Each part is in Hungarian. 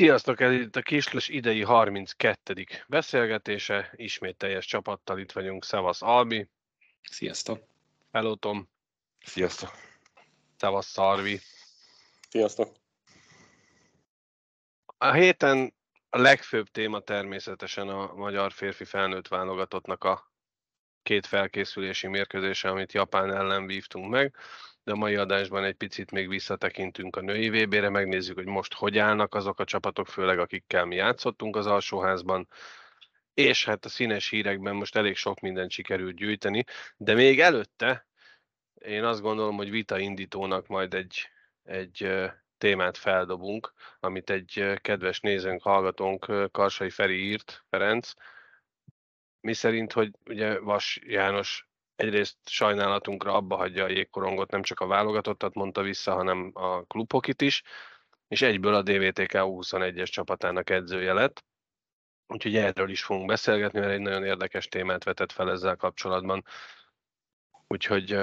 Sziasztok, ez itt a Kisles idei 32. beszélgetése. Ismét teljes csapattal itt vagyunk. Szevasz Albi. Sziasztok. Hello Tom. Sziasztok. Szevasz Szarvi. Sziasztok. A héten a legfőbb téma természetesen a magyar férfi felnőtt válogatottnak a két felkészülési mérkőzése, amit Japán ellen vívtunk meg de a mai adásban egy picit még visszatekintünk a női VB-re, megnézzük, hogy most hogy állnak azok a csapatok, főleg akikkel mi játszottunk az alsóházban, és hát a színes hírekben most elég sok mindent sikerült gyűjteni, de még előtte én azt gondolom, hogy vita indítónak majd egy, egy témát feldobunk, amit egy kedves nézőnk, hallgatónk Karsai Feri írt, Ferenc, mi szerint, hogy ugye Vas János egyrészt sajnálatunkra abba hagyja a jégkorongot, nem csak a válogatottat mondta vissza, hanem a klubhokit is, és egyből a DVTK U21-es csapatának edzője lett. Úgyhogy erről is fogunk beszélgetni, mert egy nagyon érdekes témát vetett fel ezzel kapcsolatban. Úgyhogy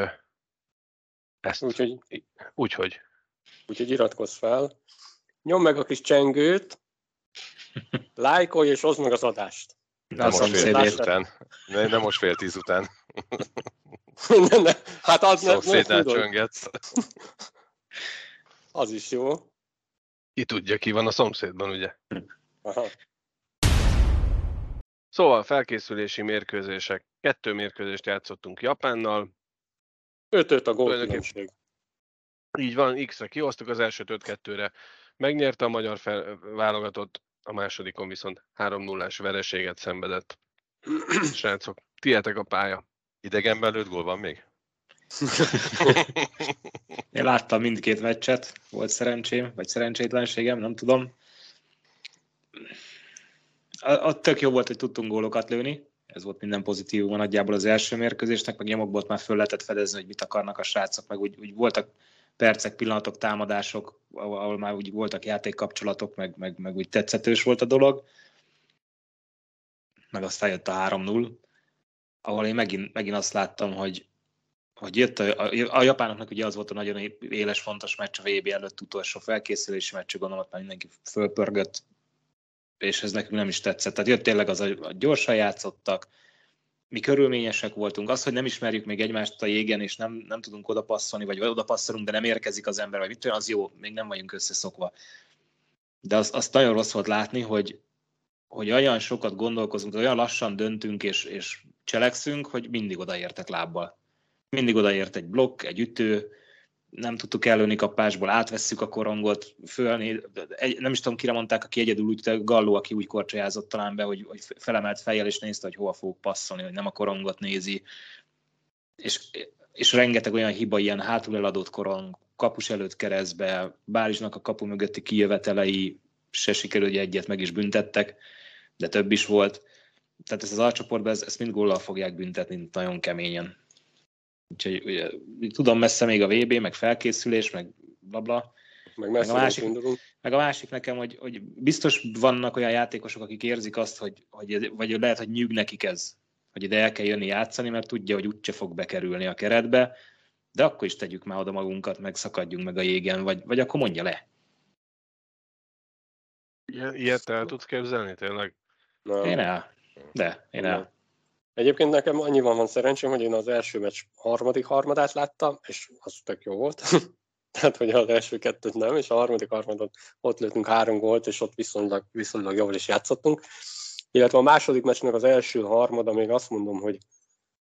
ezt... Úgyhogy... Úgyhogy. Úgyhogy iratkozz fel. Nyom meg a kis csengőt, lájkolj és hozd meg az adást. Nem most fél tíz után. Nem, nem most fél tíz után. ne, ne. Hát az nem, nem csöngetsz. Az is jó. Ki tudja, ki van a szomszédban, ugye? Aha. Szóval felkészülési mérkőzések. Kettő mérkőzést játszottunk Japánnal. Ötöt a gólkülönbség. Így van, X-re kihoztuk az elsőt 5-2-re. Megnyerte a magyar fel, válogatott, a másodikon viszont 3-0-ás vereséget szenvedett. Srácok, tietek a pálya. Idegenben lőtt gól van még? Én láttam mindkét meccset, volt szerencsém, vagy szerencsétlenségem, nem tudom. A, tök jó volt, hogy tudtunk gólokat lőni, ez volt minden pozitív nagyjából az első mérkőzésnek, meg nyomokból már föl lehetett fedezni, hogy mit akarnak a srácok, meg úgy, úgy voltak percek, pillanatok, támadások, ahol már úgy voltak játékkapcsolatok, meg, meg, meg úgy tetszetős volt a dolog. Meg aztán jött a 3-0, ahol én megint, megint azt láttam, hogy, hogy jött a, a, a japánoknak ugye az volt a nagyon éles, fontos meccs a VB előtt utolsó felkészülési meccs, gondolom, hogy mindenki fölpörgött, és ez nekünk nem is tetszett. Tehát jött tényleg az, hogy gyorsan játszottak, mi körülményesek voltunk. Az, hogy nem ismerjük még egymást a jégen, és nem, nem tudunk oda passzolni, vagy oda passzolunk, de nem érkezik az ember, vagy mit az jó, még nem vagyunk összeszokva. De azt, azt nagyon rossz volt látni, hogy, hogy olyan sokat gondolkozunk, olyan lassan döntünk és, és cselekszünk, hogy mindig odaértek lábbal. Mindig odaért egy blokk, egy ütő, nem tudtuk előni kapásból, átvesszük a korongot, fölni, egy, nem is tudom, kire mondták, aki egyedül úgy, Galló, aki úgy korcsolyázott talán be, hogy, hogy felemelt fejjel, és nézte, hogy hova fog passzolni, hogy nem a korongot nézi. És, és rengeteg olyan hiba, ilyen hátul eladott korong, kapus előtt keresztbe, Bárizsnak a kapu mögötti kijövetelei se sikerült, hogy egyet meg is büntettek, de több is volt. Tehát ez az alcsoportban, ezt, ezt mind góllal fogják büntetni nagyon keményen. Úgyhogy ugye, tudom, messze még a VB, meg felkészülés, meg blabla. Meg, meg, a másik, meg a másik nekem, hogy, hogy biztos vannak olyan játékosok, akik érzik azt, hogy, hogy vagy lehet, hogy nyűg nekik ez, hogy ide el kell jönni játszani, mert tudja, hogy úgyse fog bekerülni a keretbe, de akkor is tegyük már oda magunkat, meg szakadjunk meg a jégen, vagy, vagy akkor mondja le. Ilyet el tudsz képzelni tényleg? Nem. Én el. De, én el. Egyébként nekem annyiban van szerencsém, hogy én az első meccs harmadik harmadát láttam, és az tök jó volt. Tehát, hogy az első kettőt nem, és a harmadik harmadon ott lőttünk három gólt, és ott viszonylag, viszonylag jól is játszottunk. Illetve a második meccsnek az első harmada, még azt mondom, hogy,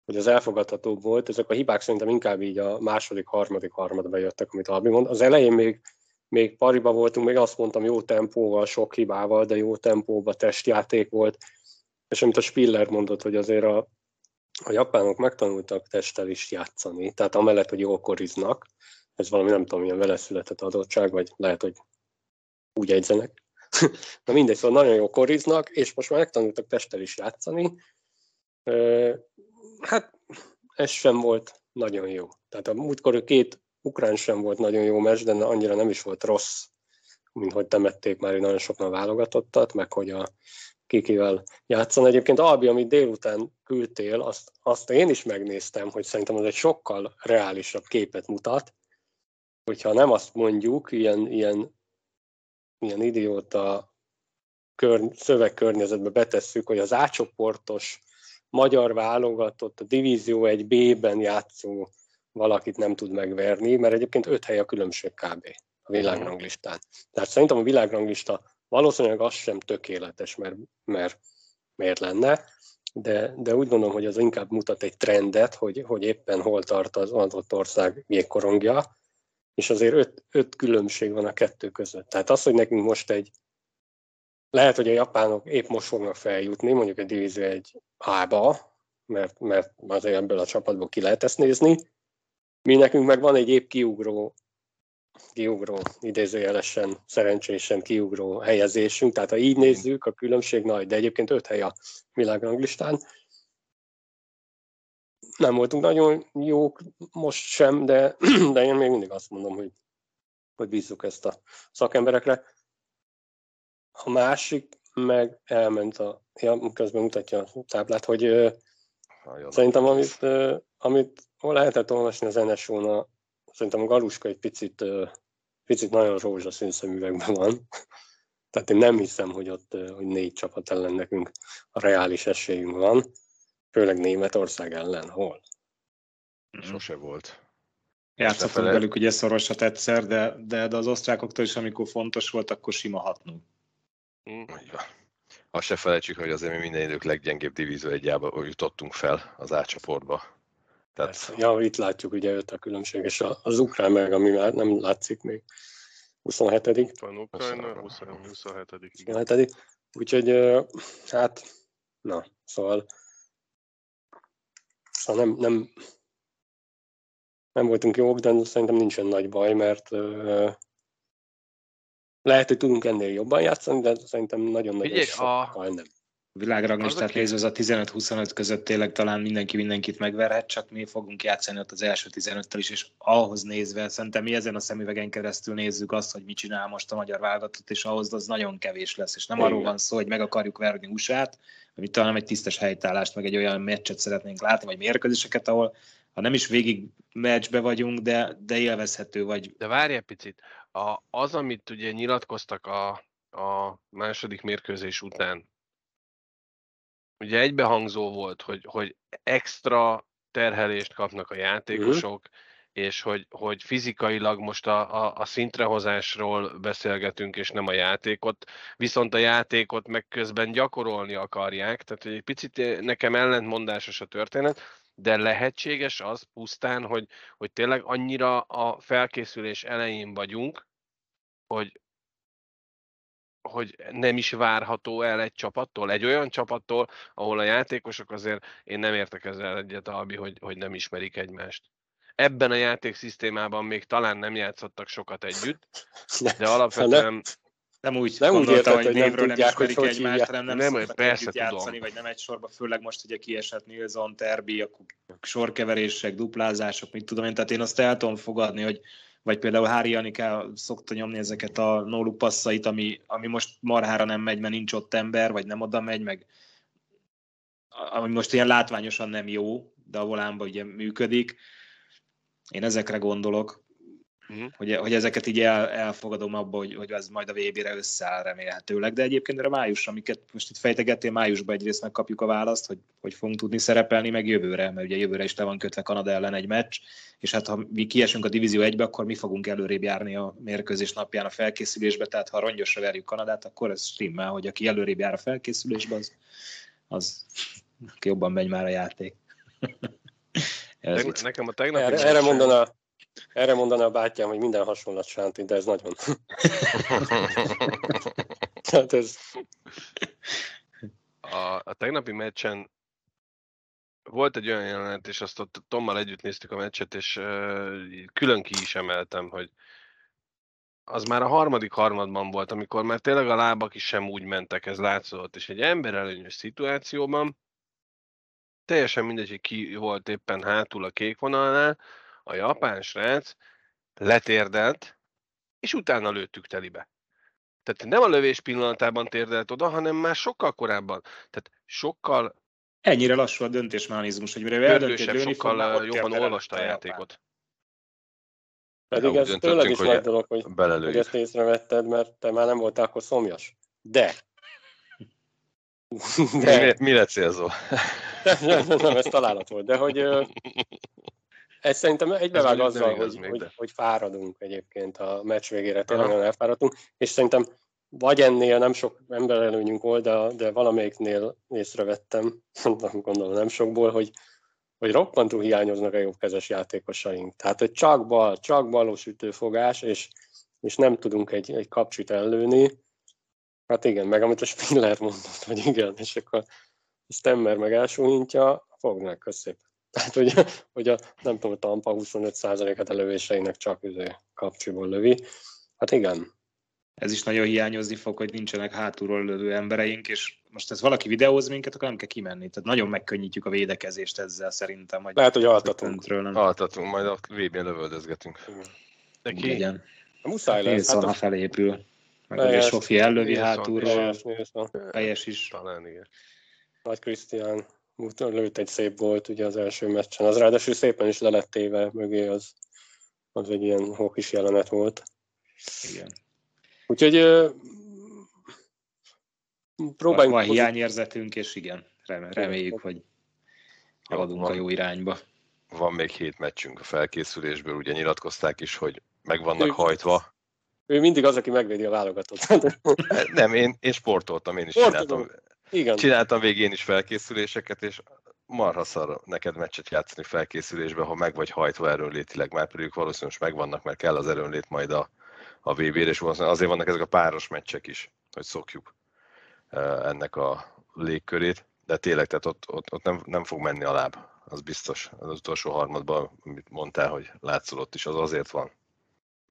hogy az elfogadhatóbb volt. Ezek a hibák szerintem inkább így a második, harmadik harmadban jöttek, amit Albi mond. Az elején még, még pariba voltunk, még azt mondtam, jó tempóval, sok hibával, de jó tempóban testjáték volt és amit a Spiller mondott, hogy azért a, a japánok megtanultak testtel is játszani, tehát amellett, hogy jól koriznak, ez valami nem tudom, milyen vele született adottság, vagy lehet, hogy úgy egyzenek. Na mindegy, szóval nagyon jó koriznak, és most már megtanultak testtel is játszani. Hát ez sem volt nagyon jó. Tehát a múltkor két ukrán sem volt nagyon jó meccs, de annyira nem is volt rossz, mint hogy temették már nagyon sokan válogatottat, meg hogy a kikivel játszani. Egyébként Albi, amit délután küldtél, azt, azt én is megnéztem, hogy szerintem az egy sokkal reálisabb képet mutat, hogyha nem azt mondjuk, ilyen, ilyen, ilyen idióta kör, szövegkörnyezetbe betesszük, hogy az ácsoportos magyar válogatott a Divízió 1B-ben játszó valakit nem tud megverni, mert egyébként öt hely a különbség kb. a világranglistán. Tehát szerintem a világranglista valószínűleg az sem tökéletes, mert, mert miért lenne, de, de úgy gondolom, hogy az inkább mutat egy trendet, hogy, hogy éppen hol tart az adott ország jégkorongja, és azért öt, öt különbség van a kettő között. Tehát az, hogy nekünk most egy, lehet, hogy a japánok épp most fognak feljutni, mondjuk a divízió egy A-ba, mert, mert azért ebből a csapatból ki lehet ezt nézni, mi nekünk meg van egy épp kiugró, kiugró, idézőjelesen, szerencsésen kiugró helyezésünk, tehát ha így nézzük, a különbség nagy, de egyébként öt hely a világranglistán. Nem voltunk nagyon jók most sem, de, de én még mindig azt mondom, hogy, hogy bízzuk ezt a szakemberekre. A másik meg elment a, ja, közben mutatja a táblát, hogy Hajjon. szerintem amit, amit lehetett olvasni az NSO-na, szerintem a Galuska egy picit, picit nagyon rózsaszín szemüvegben van. Tehát én nem hiszem, hogy ott hogy négy csapat ellen nekünk a reális esélyünk van, főleg Németország ellen. Hol? Sose volt. Játszottunk velük ugye szorosat egyszer, de, de, de az osztrákoktól is, amikor fontos volt, akkor sima hatnunk. Mm. Azt se felejtsük, hogy azért mi minden idők leggyengébb divízió egyába jutottunk fel az A csoportba. Tehát... Ja, itt látjuk ugye öt a különbség, és az ukrán meg, ami már nem látszik még, 27 Van Ukrajna, 27. 27 Úgyhogy, hát, na, szóval, szóval nem, nem, nem voltunk jók, de szerintem nincsen nagy baj, mert lehet, hogy tudunk ennél jobban játszani, de szerintem nagyon-nagyon sokkal a... nem világranglistát nézve, az a 15-25 között tényleg talán mindenki mindenkit megverhet, csak mi fogunk játszani ott az első 15-tel is, és ahhoz nézve, szerintem mi ezen a szemüvegen keresztül nézzük azt, hogy mit csinál most a magyar válogatott, és ahhoz az nagyon kevés lesz, és nem Igen. arról van szó, hogy meg akarjuk verni USA-t, hogy talán egy tisztes helytállást, meg egy olyan meccset szeretnénk látni, vagy mérkőzéseket, ahol ha nem is végig meccsbe vagyunk, de, de élvezhető vagy. De várj egy picit, a, az, amit ugye nyilatkoztak a, a második mérkőzés után, ugye egybehangzó volt, hogy, hogy extra terhelést kapnak a játékosok, mm. és hogy, hogy fizikailag most a, a, a szintrehozásról beszélgetünk, és nem a játékot, viszont a játékot meg közben gyakorolni akarják, tehát egy picit nekem ellentmondásos a történet, de lehetséges az pusztán, hogy, hogy tényleg annyira a felkészülés elején vagyunk, hogy, hogy nem is várható el egy csapattól, egy olyan csapattól, ahol a játékosok azért, én nem értek ezzel egyet, Albi, hogy, hogy nem ismerik egymást. Ebben a játékszisztémában még talán nem játszottak sokat együtt, de alapvetően... Nem úgy nem úgy érted, hogy, hogy névről nem, tudják, nem ismerik hogy egymást, hanem nem, nem persze tudom. játszani, vagy nem egy sorba, főleg most ugye kiesett Nilsson, Terbi, a sorkeverések, duplázások, mit tudom én, tehát én azt el tudom fogadni, hogy vagy például Hári Anika szokta nyomni ezeket a nóluk passzait, ami, ami most marhára nem megy, mert nincs ott ember, vagy nem oda megy, meg ami most ilyen látványosan nem jó, de a volánban ugye működik. Én ezekre gondolok, uh-huh. hogy, hogy ezeket így el, elfogadom abba, hogy, hogy az majd a VB-re összeáll remélhetőleg, de egyébként erre május, amiket most itt fejtegettél, májusban egyrészt megkapjuk a választ, hogy, hogy fogunk tudni szerepelni, meg jövőre, mert ugye jövőre is le van kötve Kanada ellen egy meccs, és hát ha mi kiesünk a Divízió 1-be, akkor mi fogunk előrébb járni a mérkőzés napján a felkészülésbe, tehát ha rongyosra verjük Kanadát, akkor ez stimmel, hogy aki előrébb jár a felkészülésbe, az, az jobban megy már a játék. Nekem a tegnapi erre, erre mondaná, erre mondaná a bátyám, hogy minden hasonlat sánti, de ez nagyon. Tehát ez... A, a tegnapi meccsen volt egy olyan jelenet, és azt ott Tommal együtt néztük a meccset, és uh, külön ki is emeltem, hogy az már a harmadik harmadban volt, amikor már tényleg a lábak is sem úgy mentek, ez látszott, és egy emberelőnyös szituációban teljesen mindegy, hogy ki volt éppen hátul a kék vonalnál, a japán srác letérdelt, és utána lőttük telibe. Tehát nem a lövés pillanatában térdelt oda, hanem már sokkal korábban. Tehát sokkal Ennyire lassú a döntésmechanizmus, hogy mire pörgősebb, lőni fog, sokkal ott ö, jobban olvasta a játékot. Pedig ez tőled is nagy dolog, hogy, hogy ezt észrevetted, mert te már nem voltál akkor szomjas. De. De. Mi, mire célzol? Nem, nem, nem, nem, ez találat volt, de hogy ez szerintem egybevág nem azzal, hogy, még, hogy, de. hogy fáradunk egyébként a meccs végére, tényleg Aha. elfáradtunk, és szerintem vagy ennél nem sok ember előnyünk volt, de, de valamelyiknél észrevettem, nem gondolom nem sokból, hogy, hogy roppantú hiányoznak a jobbkezes játékosaink. Tehát, hogy csak bal, csak balos ütőfogás, és, és nem tudunk egy, egy kapcsit ellőni. Hát igen, meg amit a Spiller mondott, hogy igen, és akkor a Stemmer meg elsúnyintja, fognak köszép. Tehát, hogy, hogy a, nem tudom, a Tampa 25%-et a lövéseinek csak üzé kapcsiból lövi. Hát igen, Ez is nagyon hiányozni fog, hogy nincsenek hátulról lövő embereink, és most ez valaki videóz minket, akkor nem kell kimenni. Tehát nagyon megkönnyítjük a védekezést ezzel szerintem, hogy lehet, hogy altatunk. nem Altatunk, majd a VB-n lövöldözgetünk. De ki? legyen. Muszáj lesz. Nilsson, Hát ha a felépül. Meg ugye Sofi ellövi hátulról, helyes is. Talán igen. Nagy Krisztián lőtt egy szép volt ugye az első meccsen. Az ráadásul szépen is le lett téve mögé, az, az egy ilyen hókis jelenet volt. Igen. Úgyhogy Van, próbáljunk van hiányérzetünk, és igen, rem- reméljük, hogy haladunk a jó irányba. Van még hét meccsünk a felkészülésből, ugye nyilatkozták is, hogy meg vannak Ők- hajtva. Ő mindig az, aki megvédi a válogatott. Nem, én, én sportoltam, én is Sportolom. csináltam. Igen. Csináltam végén is felkészüléseket, és marha szar neked meccset játszani felkészülésben, ha meg vagy hajtva erőnlétileg, már pedig valószínűleg megvannak, mert kell az erőnlét majd a, a VB-re, és valószínűleg azért vannak ezek a páros meccsek is, hogy szokjuk ennek a légkörét, de tényleg, tehát ott, ott, ott nem, nem fog menni a láb, az biztos. Az utolsó harmadban, amit mondtál, hogy látszol ott is, az azért van,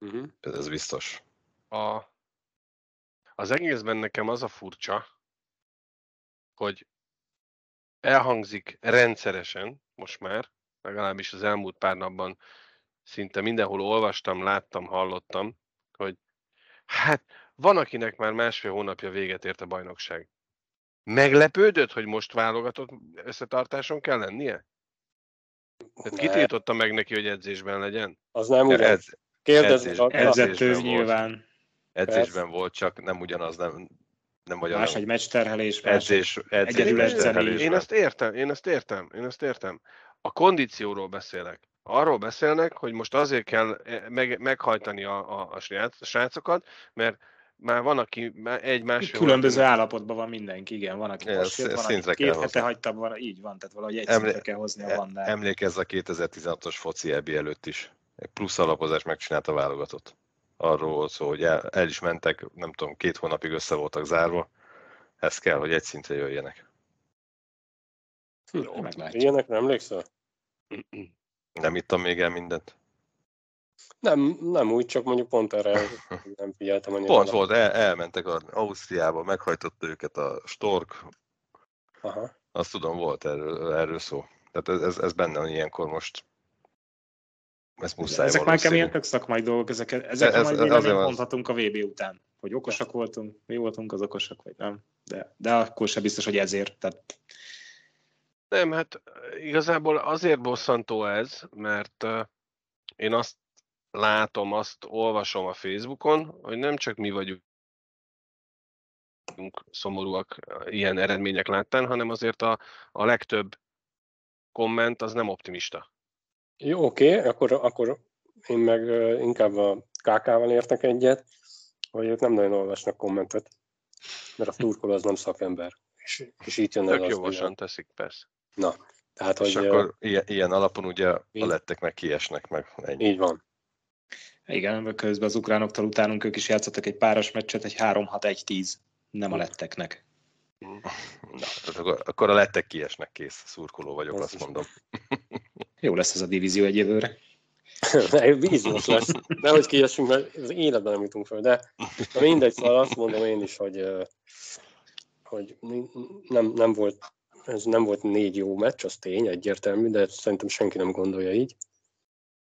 Uh-huh. ez ez biztos. A, az egészben nekem az a furcsa, hogy elhangzik rendszeresen, most már, legalábbis az elmúlt pár napban szinte mindenhol olvastam, láttam, hallottam, hogy hát van, akinek már másfél hónapja véget ért a bajnokság. Meglepődött, hogy most válogatott összetartáson kell lennie? Tehát Ne, kitiltotta meg neki, hogy edzésben legyen? Az nem ugyan. Ez, Kérdezni edzés- edzés- volt. nyilván, edzésben volt, csak nem ugyanaz, nem, nem vagy más egy meccsterhelés, más edzés, edzés, Egyedül edzeni. Én ezt értem, én ezt értem, én ezt értem. A kondícióról beszélek. Arról beszélnek, hogy most azért kell eh, meg, meghajtani a, a, a srác- a srácokat, mert már van, aki már egy másfél Különböző hónapja- állapotban van mindenki, igen. Van, aki most jött, van, aki szintre két kell hete hozni. hagyta, van, így van, tehát valahogy egy Emlé- szintre kell hozni a bandát. Emlékezz a 2016-os foci ebi előtt is. Egy plusz alapozást megcsinált a válogatott. Arról volt szó, hogy el, el is mentek, nem tudom, két hónapig össze voltak zárva. Ez kell, hogy egy szintre jöjjenek. Hm, meglátjuk. Ilyenekre emlékszel? Nem ittam még el mindent. Nem, nem úgy, csak mondjuk pont erre nem figyeltem annyira. Pont volt, el, elmentek Ausztriába, meghajtott őket a Stork, Aha. azt tudom, volt erről, erről szó. Tehát ez, ez, ez benne van ilyenkor most. Ez muszáj Ezek már keményen tök szakmai dolgok, ezeket, ezekre Ez- majd ez mondhatunk a VB után. Hogy okosak voltunk, mi voltunk az okosak, vagy nem. De, de akkor sem biztos, hogy ezért. Tehát Nem, hát igazából azért bosszantó ez, mert eh, én azt látom, azt olvasom a Facebookon, hogy nem csak mi vagyunk szomorúak ilyen eredmények láttán, hanem azért a, a legtöbb komment az nem optimista. Jó, oké, akkor, akkor én meg inkább a KK-val értek egyet, hogy ők nem nagyon olvasnak kommentet, mert a turkoló az nem szakember. És, és itt jön el Tök jogosan teszik, persze. Na, tehát, És hogy akkor ilyen, ilyen alapon ugye a Így. lettek meg kiesnek meg. Ennyi. így van. igen, közben az ukránoktól utánunk ők is játszottak egy páros meccset, egy 3-6-1-10. Nem a letteknek. Na, akkor, akkor a lettek kiesnek kész, szurkoló vagyok, Ez azt is. mondom. Jó lesz ez a divízió egy jövőre. Vízmos lesz. Nehogy kiessünk, mert az életben nem jutunk föl, de na mindegy, szóval azt mondom én is, hogy, hogy nem, nem volt ez nem volt négy jó meccs, az tény, egyértelmű, de szerintem senki nem gondolja így.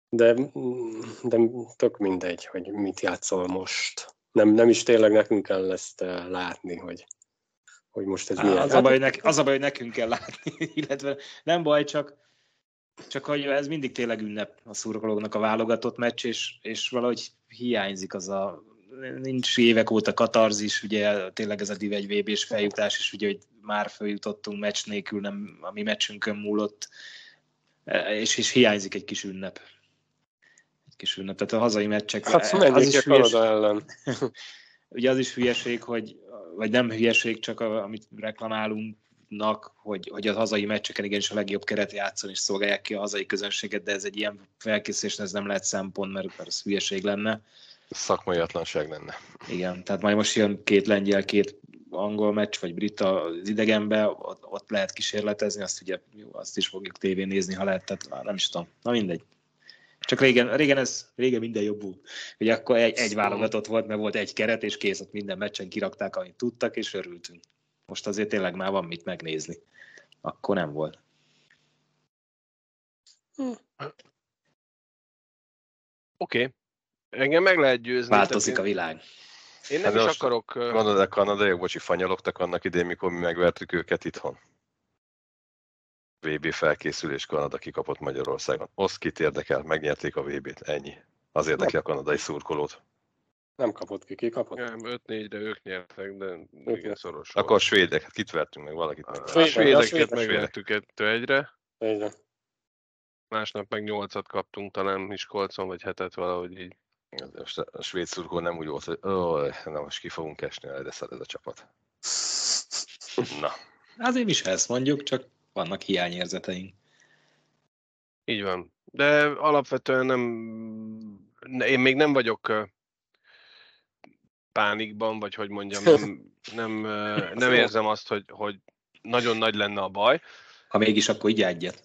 de, de tök mindegy, hogy mit játszol most. Nem, nem is tényleg nekünk kell ezt látni, hogy, hogy most ez milyen. Az a, baj, nek, az a baj, hogy nekünk kell látni, illetve nem baj, csak, csak hogy ez mindig tényleg ünnep a szurkolóknak a válogatott meccs, és, és valahogy hiányzik az a nincs évek óta katarzis, ugye tényleg ez a Div 1 vb s feljutás, és ugye, hogy már feljutottunk meccs nélkül, nem a mi meccsünkön múlott, és, és hiányzik egy kis ünnep. Egy kis ünnep, tehát a hazai meccsek. Hát az is Kanada ellen. ugye az is hülyeség, hogy, vagy nem hülyeség, csak a, amit reklamálunk, hogy, hogy a hazai meccseken igenis a legjobb keret játszon és szolgálják ki a hazai közönséget, de ez egy ilyen felkészülés, ez nem lehet szempont, mert, mert ez hülyeség lenne. Szakmai atlanság lenne. Igen, tehát majd most jön két lengyel, két angol meccs, vagy brit az idegenbe, ott, ott lehet kísérletezni, azt ugye jó, azt is fogjuk tévén nézni, ha lehet, tehát nem is tudom, na mindegy. Csak régen, régen ez, régen minden jobb volt. Ugye akkor egy, egy válogatott volt, mert volt egy keret, és kész, ott minden meccsen kirakták, amit tudtak, és örültünk. Most azért tényleg már van mit megnézni. Akkor nem volt. Hm. Oké. Okay. Engem meg lehet győzni. Változik a világ. Én nem hát is akarok... Gondolod, a kanadaiak, bocsi, fanyalogtak annak idén, mikor mi megvertük őket itthon. VB felkészülés Kanada kikapott Magyarországon. Osz kit érdekel, megnyerték a VB-t, ennyi. Az érdekli a kanadai szurkolót. Nem kapott ki, ki kapott? Nem, 5-4-re ők nyertek, de igen, szoros Akkor a svédek, hát kit vertünk meg, valakit meg. A svédeket megvertük 1-1-re. Igen. Másnap meg 8-at kaptunk talán Miskolcon, vagy hetet valahogy így. Most a svéd szurkó nem úgy volt, hogy ó, na most ki fogunk esni, de szar ez a csapat. Na. Azért is ezt mondjuk, csak vannak hiányérzeteink. Így van. De alapvetően nem, én még nem vagyok pánikban, vagy hogy mondjam, nem, nem, nem érzem azt, hogy, hogy nagyon nagy lenne a baj. Ha mégis, akkor így egyet.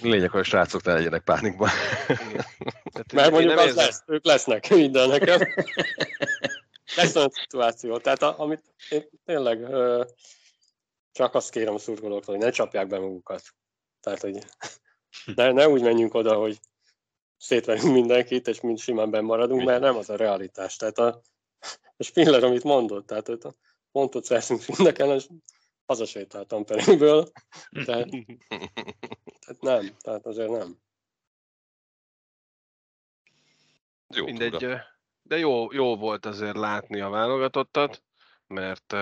Lényeg, hogy a srácok ne legyenek pánikban. Mert mondjuk az érzem. lesz, ők lesznek minden nekem. lesz olyan szituáció. Tehát a, amit én tényleg ö, csak azt kérem a szurkolóktól, hogy ne csapják be magukat. Tehát, hogy ne, ne úgy menjünk oda, hogy szétverünk mindenkit, és mind simán benn maradunk, mert nem az a realitás. Tehát a, a Spiller, amit mondott, tehát őt a pontot szerzünk finneken, és hazasétáltam Periből, tehát, tehát nem, tehát azért nem. Jó, Mindegy, de jó, jó volt azért látni a válogatottat, mert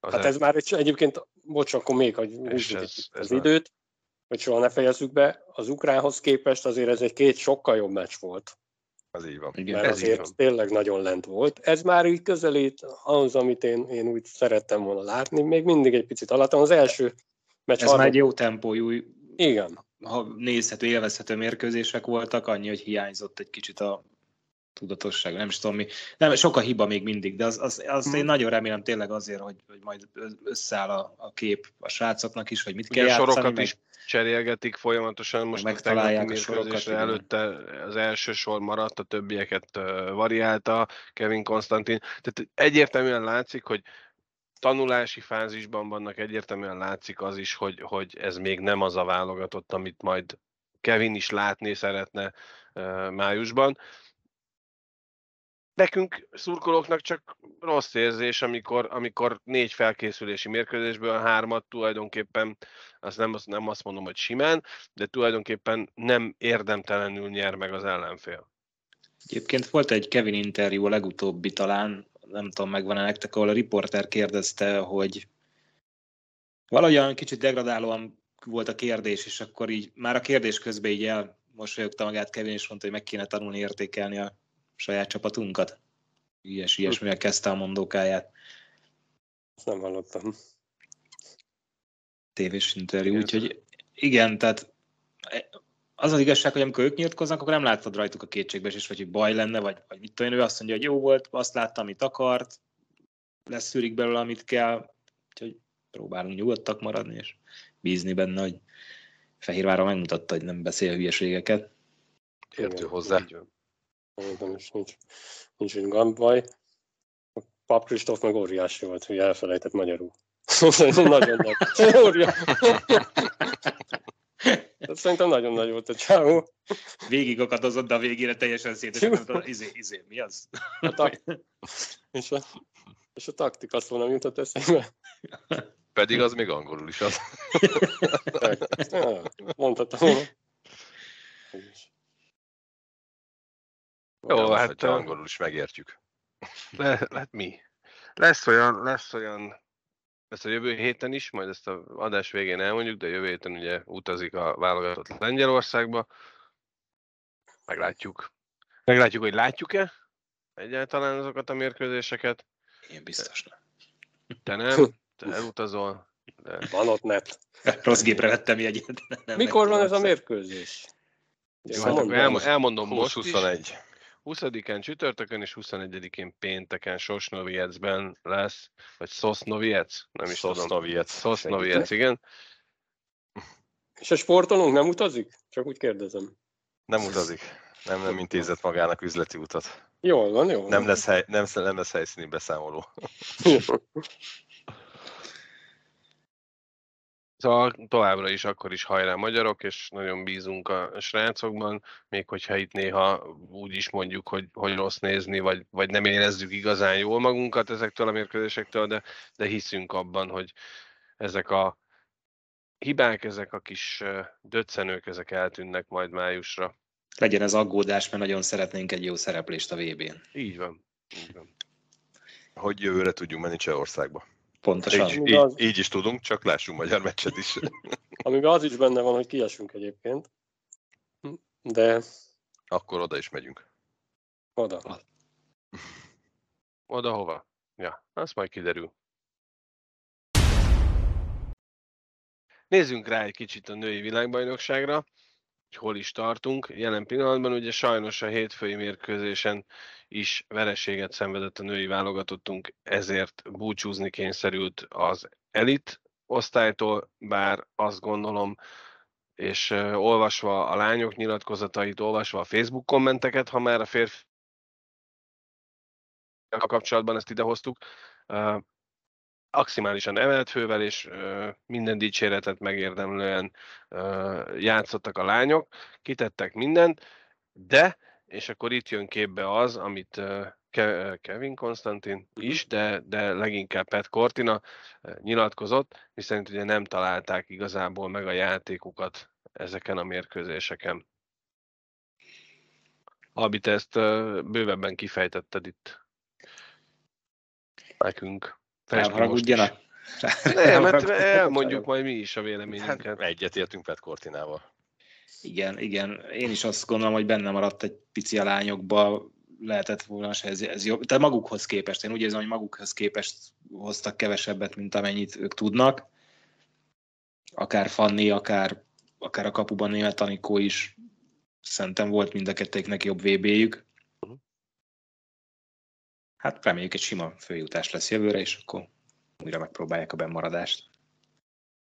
az hát ez el... már egy, egyébként, bocs, akkor még, hogy ez, ez, az időt, hogy soha ne fejezzük be, az ukránhoz képest azért ez egy két sokkal jobb meccs volt. Az így van. Igen, Mert azért van. tényleg nagyon lent volt. Ez már így közelít ahhoz, amit én, én úgy szerettem volna látni. Még mindig egy picit alatt. Az első meccs... Ez már egy jó tempójú, igen. ha nézhető, élvezhető mérkőzések voltak, annyi, hogy hiányzott egy kicsit a tudatosság, nem is tudom mi. Nem, sok a hiba még mindig, de az, az, az én nagyon remélem tényleg azért, hogy, hogy majd összeáll a, a kép a srácoknak is, hogy mit kell Ugye játszani. sorokat meg... is cserélgetik folyamatosan, most megtalálják a sorokat. Előtte az első sor maradt, a többieket variálta Kevin Konstantin. Tehát egyértelműen látszik, hogy tanulási fázisban vannak, egyértelműen látszik az is, hogy, hogy ez még nem az a válogatott, amit majd Kevin is látni szeretne májusban nekünk szurkolóknak csak rossz érzés, amikor, amikor négy felkészülési mérkőzésből a hármat tulajdonképpen, azt nem, azt nem azt mondom, hogy simán, de tulajdonképpen nem érdemtelenül nyer meg az ellenfél. Egyébként volt egy Kevin interjú, a legutóbbi talán, nem tudom, megvan-e nektek, ahol a riporter kérdezte, hogy valahogyan kicsit degradálóan volt a kérdés, és akkor így már a kérdés közben így elmosolyogta magát Kevin, és mondta, hogy meg kéne tanulni értékelni a saját csapatunkat? Ilyes, ilyesmivel kezdte a mondókáját. Ezt nem hallottam. Tévés interjú, úgyhogy igen, tehát az az igazság, hogy amikor ők nyilatkoznak, akkor nem látod rajtuk a kétségbeesés, vagy hogy baj lenne, vagy, vagy mit tudom én, ő azt mondja, hogy jó volt, azt láttam, amit akart, leszűrik belőle, amit kell, úgyhogy próbálunk nyugodtak maradni, és bízni benne, hogy Fehérvára megmutatta, hogy nem beszél hülyeségeket. Értő hozzá. Így Szerintem is nincs, nincs egy gambaj. A Pap Kristóf meg óriási volt, hogy elfelejtett magyarul. Nagyon nagy. Szerintem nagyon nagy volt a csávó. Végig akadozott, de a végére teljesen szétesett. Izé, izé, mi az? A tak... és, a, és a taktika szó nem jutott eszembe. Pedig az még angolul is az. Mondhatom volna. Jó, Olyan, hát, ö, angolul is megértjük. Le, hát mi? Lesz olyan, lesz olyan, ezt a jövő héten is, majd ezt a adás végén elmondjuk, de jövő héten ugye utazik a válogatott Lengyelországba. Meglátjuk. Meglátjuk, hogy látjuk-e egyáltalán azokat a mérkőzéseket. Én biztos nem. Te nem, te elutazol. De Van ott net. Rossz gépre vettem jegyet. Nem Mikor van ez a mérkőzés? Jó, hát akkor mondom, elmo- elmondom most is. 20-21. 20-án csütörtökön és 21-én pénteken Sosnoviecben lesz, vagy Sosnoviec, nem is tudom. Szosznoviec. Sosnoviec, igen. És a sportolónk nem utazik? Csak úgy kérdezem. Nem utazik. Nem, nem intézett magának üzleti utat. Jól van, jó. Nem lesz, hely, nem, nem lesz helyszíni beszámoló. Szóval továbbra is akkor is hajrá magyarok, és nagyon bízunk a srácokban, még hogyha itt néha úgy is mondjuk, hogy, hogy rossz nézni, vagy, vagy nem érezzük igazán jól magunkat ezektől a mérkőzésektől, de, de hiszünk abban, hogy ezek a hibák, ezek a kis döccenők, ezek eltűnnek majd májusra. Legyen ez aggódás, mert nagyon szeretnénk egy jó szereplést a VB-n. Így van. Így van. Hogy jövőre tudjunk menni Csehországba. Pontosan. Így, így, az- így is tudunk, csak lássunk magyar meccset is. Amiben az is benne van, hogy kiesünk egyébként. De Akkor oda is megyünk. oda. Oda hova? Ja, az majd kiderül. Nézzünk rá egy kicsit a női világbajnokságra, hogy hol is tartunk. Jelen pillanatban ugye sajnos a hétfői mérkőzésen is vereséget szenvedett a női válogatottunk, ezért búcsúzni kényszerült az elit osztálytól, bár azt gondolom, és olvasva a lányok nyilatkozatait, olvasva a Facebook kommenteket, ha már a férfi kapcsolatban ezt idehoztuk, maximálisan emelt fővel, és minden dicséretet megérdemlően játszottak a lányok, kitettek mindent, de, és akkor itt jön képbe az, amit Ke- Kevin Konstantin is, de, de leginkább Pet Cortina nyilatkozott, miszerint ugye nem találták igazából meg a játékukat ezeken a mérkőzéseken. Abi, te ezt bővebben kifejtetted itt nekünk. Fest Nem mert elmondjuk majd mi is a véleményünket. Hát, egyet értünk Pet Cortinával. Igen, igen. Én is azt gondolom, hogy benne maradt egy pici a lányokba, lehetett volna se ez, ez jobb. Tehát magukhoz képest. Én úgy érzem, hogy magukhoz képest hoztak kevesebbet, mint amennyit ők tudnak. Akár Fanni, akár, akár a kapuban német Anikó is. Szerintem volt mind a kettőknek jobb VB-jük. Hát reméljük egy sima főjutás lesz jövőre, és akkor újra megpróbálják a bennmaradást.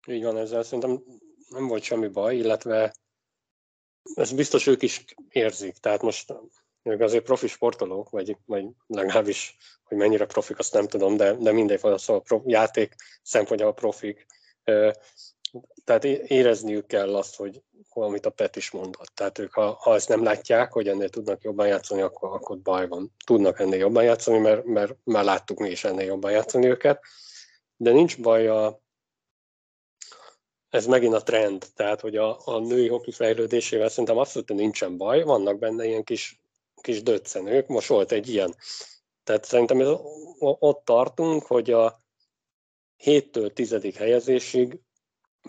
Így van, ezzel szerintem nem volt semmi baj, illetve ez biztos ők is érzik. Tehát most ők azért profi sportolók, vagy, vagy legalábbis, hogy mennyire profik, azt nem tudom, de, de mindegy van, szóval a pro, játék szempontjából profik. Tehát érezniük kell azt, hogy amit a Pet is mondott. Tehát ők, ha, ha ezt nem látják, hogy ennél tudnak jobban játszani, akkor, akkor baj van. Tudnak ennél jobban játszani, mert, mert már láttuk mi is ennél jobban játszani őket. De nincs baj a, ez megint a trend, tehát hogy a, a női hoki fejlődésével szerintem abszolút nincsen baj, vannak benne ilyen kis, kis döccenők, most volt egy ilyen. Tehát szerintem ez, ott tartunk, hogy a 7-től 10. helyezésig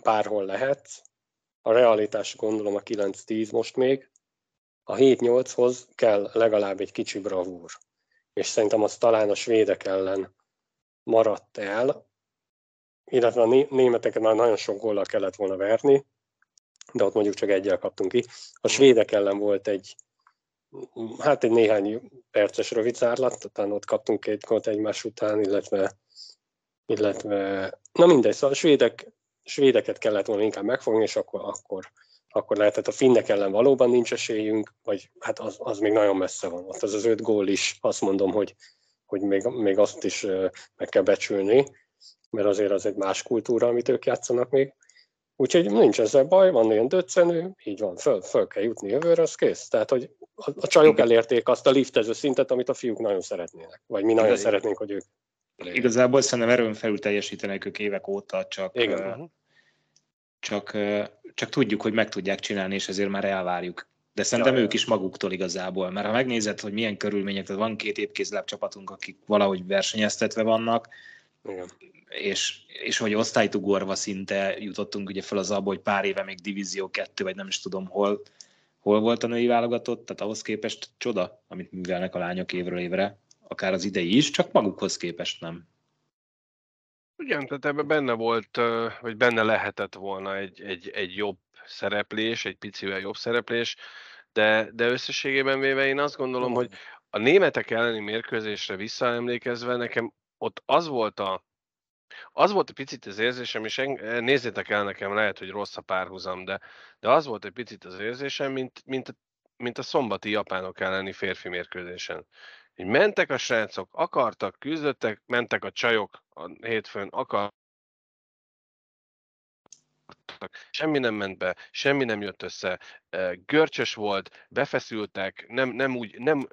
bárhol lehetsz, a realitás gondolom a 9-10 most még, a 7-8-hoz kell legalább egy kicsi bravúr. És szerintem az talán a svédek ellen maradt el, illetve a né- németeket már nagyon sok góllal kellett volna verni, de ott mondjuk csak egyel kaptunk ki. A svédek ellen volt egy, hát egy néhány perces rövid zárlat, talán ott kaptunk két gólt egymás után, illetve, illetve na mindegy, szóval a svédek, svédeket kellett volna inkább megfogni, és akkor, akkor, akkor lehetett a finnek ellen valóban nincs esélyünk, vagy hát az, az még nagyon messze van. Ott az az öt gól is, azt mondom, hogy, hogy még, még azt is meg kell becsülni, mert azért az egy más kultúra, amit ők játszanak még. Úgyhogy nincs ezzel baj, van ilyen döccenő, így van, föl, föl kell jutni jövőre, az kész. Tehát, hogy a, a csajok elérték azt a liftező szintet, amit a fiúk nagyon szeretnének. Vagy mi nagyon Igen. szeretnénk, hogy ők Igazából szerintem erőn felül teljesítenek ők évek óta, csak, Igen. ö, csak, csak tudjuk, hogy meg tudják csinálni, és ezért már elvárjuk. De szerintem Ja, ők is maguktól igazából, mert ha megnézed, hogy milyen körülmények, tehát van két épkézláb csapatunk, akik valahogy versenyeztetve vannak, Igen. és, és hogy osztálytugorva szinte jutottunk ugye fel az abba, hogy pár éve még Divízió 2, vagy nem is tudom hol, hol volt a női válogatott, tehát ahhoz képest csoda, amit művelnek a lányok évről évre, akár az idei is, csak magukhoz képest nem. Igen, tehát ebben benne volt, vagy benne lehetett volna egy, egy, egy jobb szereplés, egy picivel jobb szereplés, de, de összességében véve én azt gondolom, hogy a németek elleni mérkőzésre visszaemlékezve nekem ott az volt a az volt egy picit az érzésem, és eng- nézzétek el nekem, lehet, hogy rossz a párhuzam, de, de az volt egy picit az érzésem, mint, mint, mint a szombati japánok elleni férfi mérkőzésen. Így mentek a srácok, akartak, küzdöttek, mentek a csajok a hétfőn, akartak, semmi nem ment be, semmi nem jött össze, görcsös volt, befeszültek, nem, nem úgy, nem,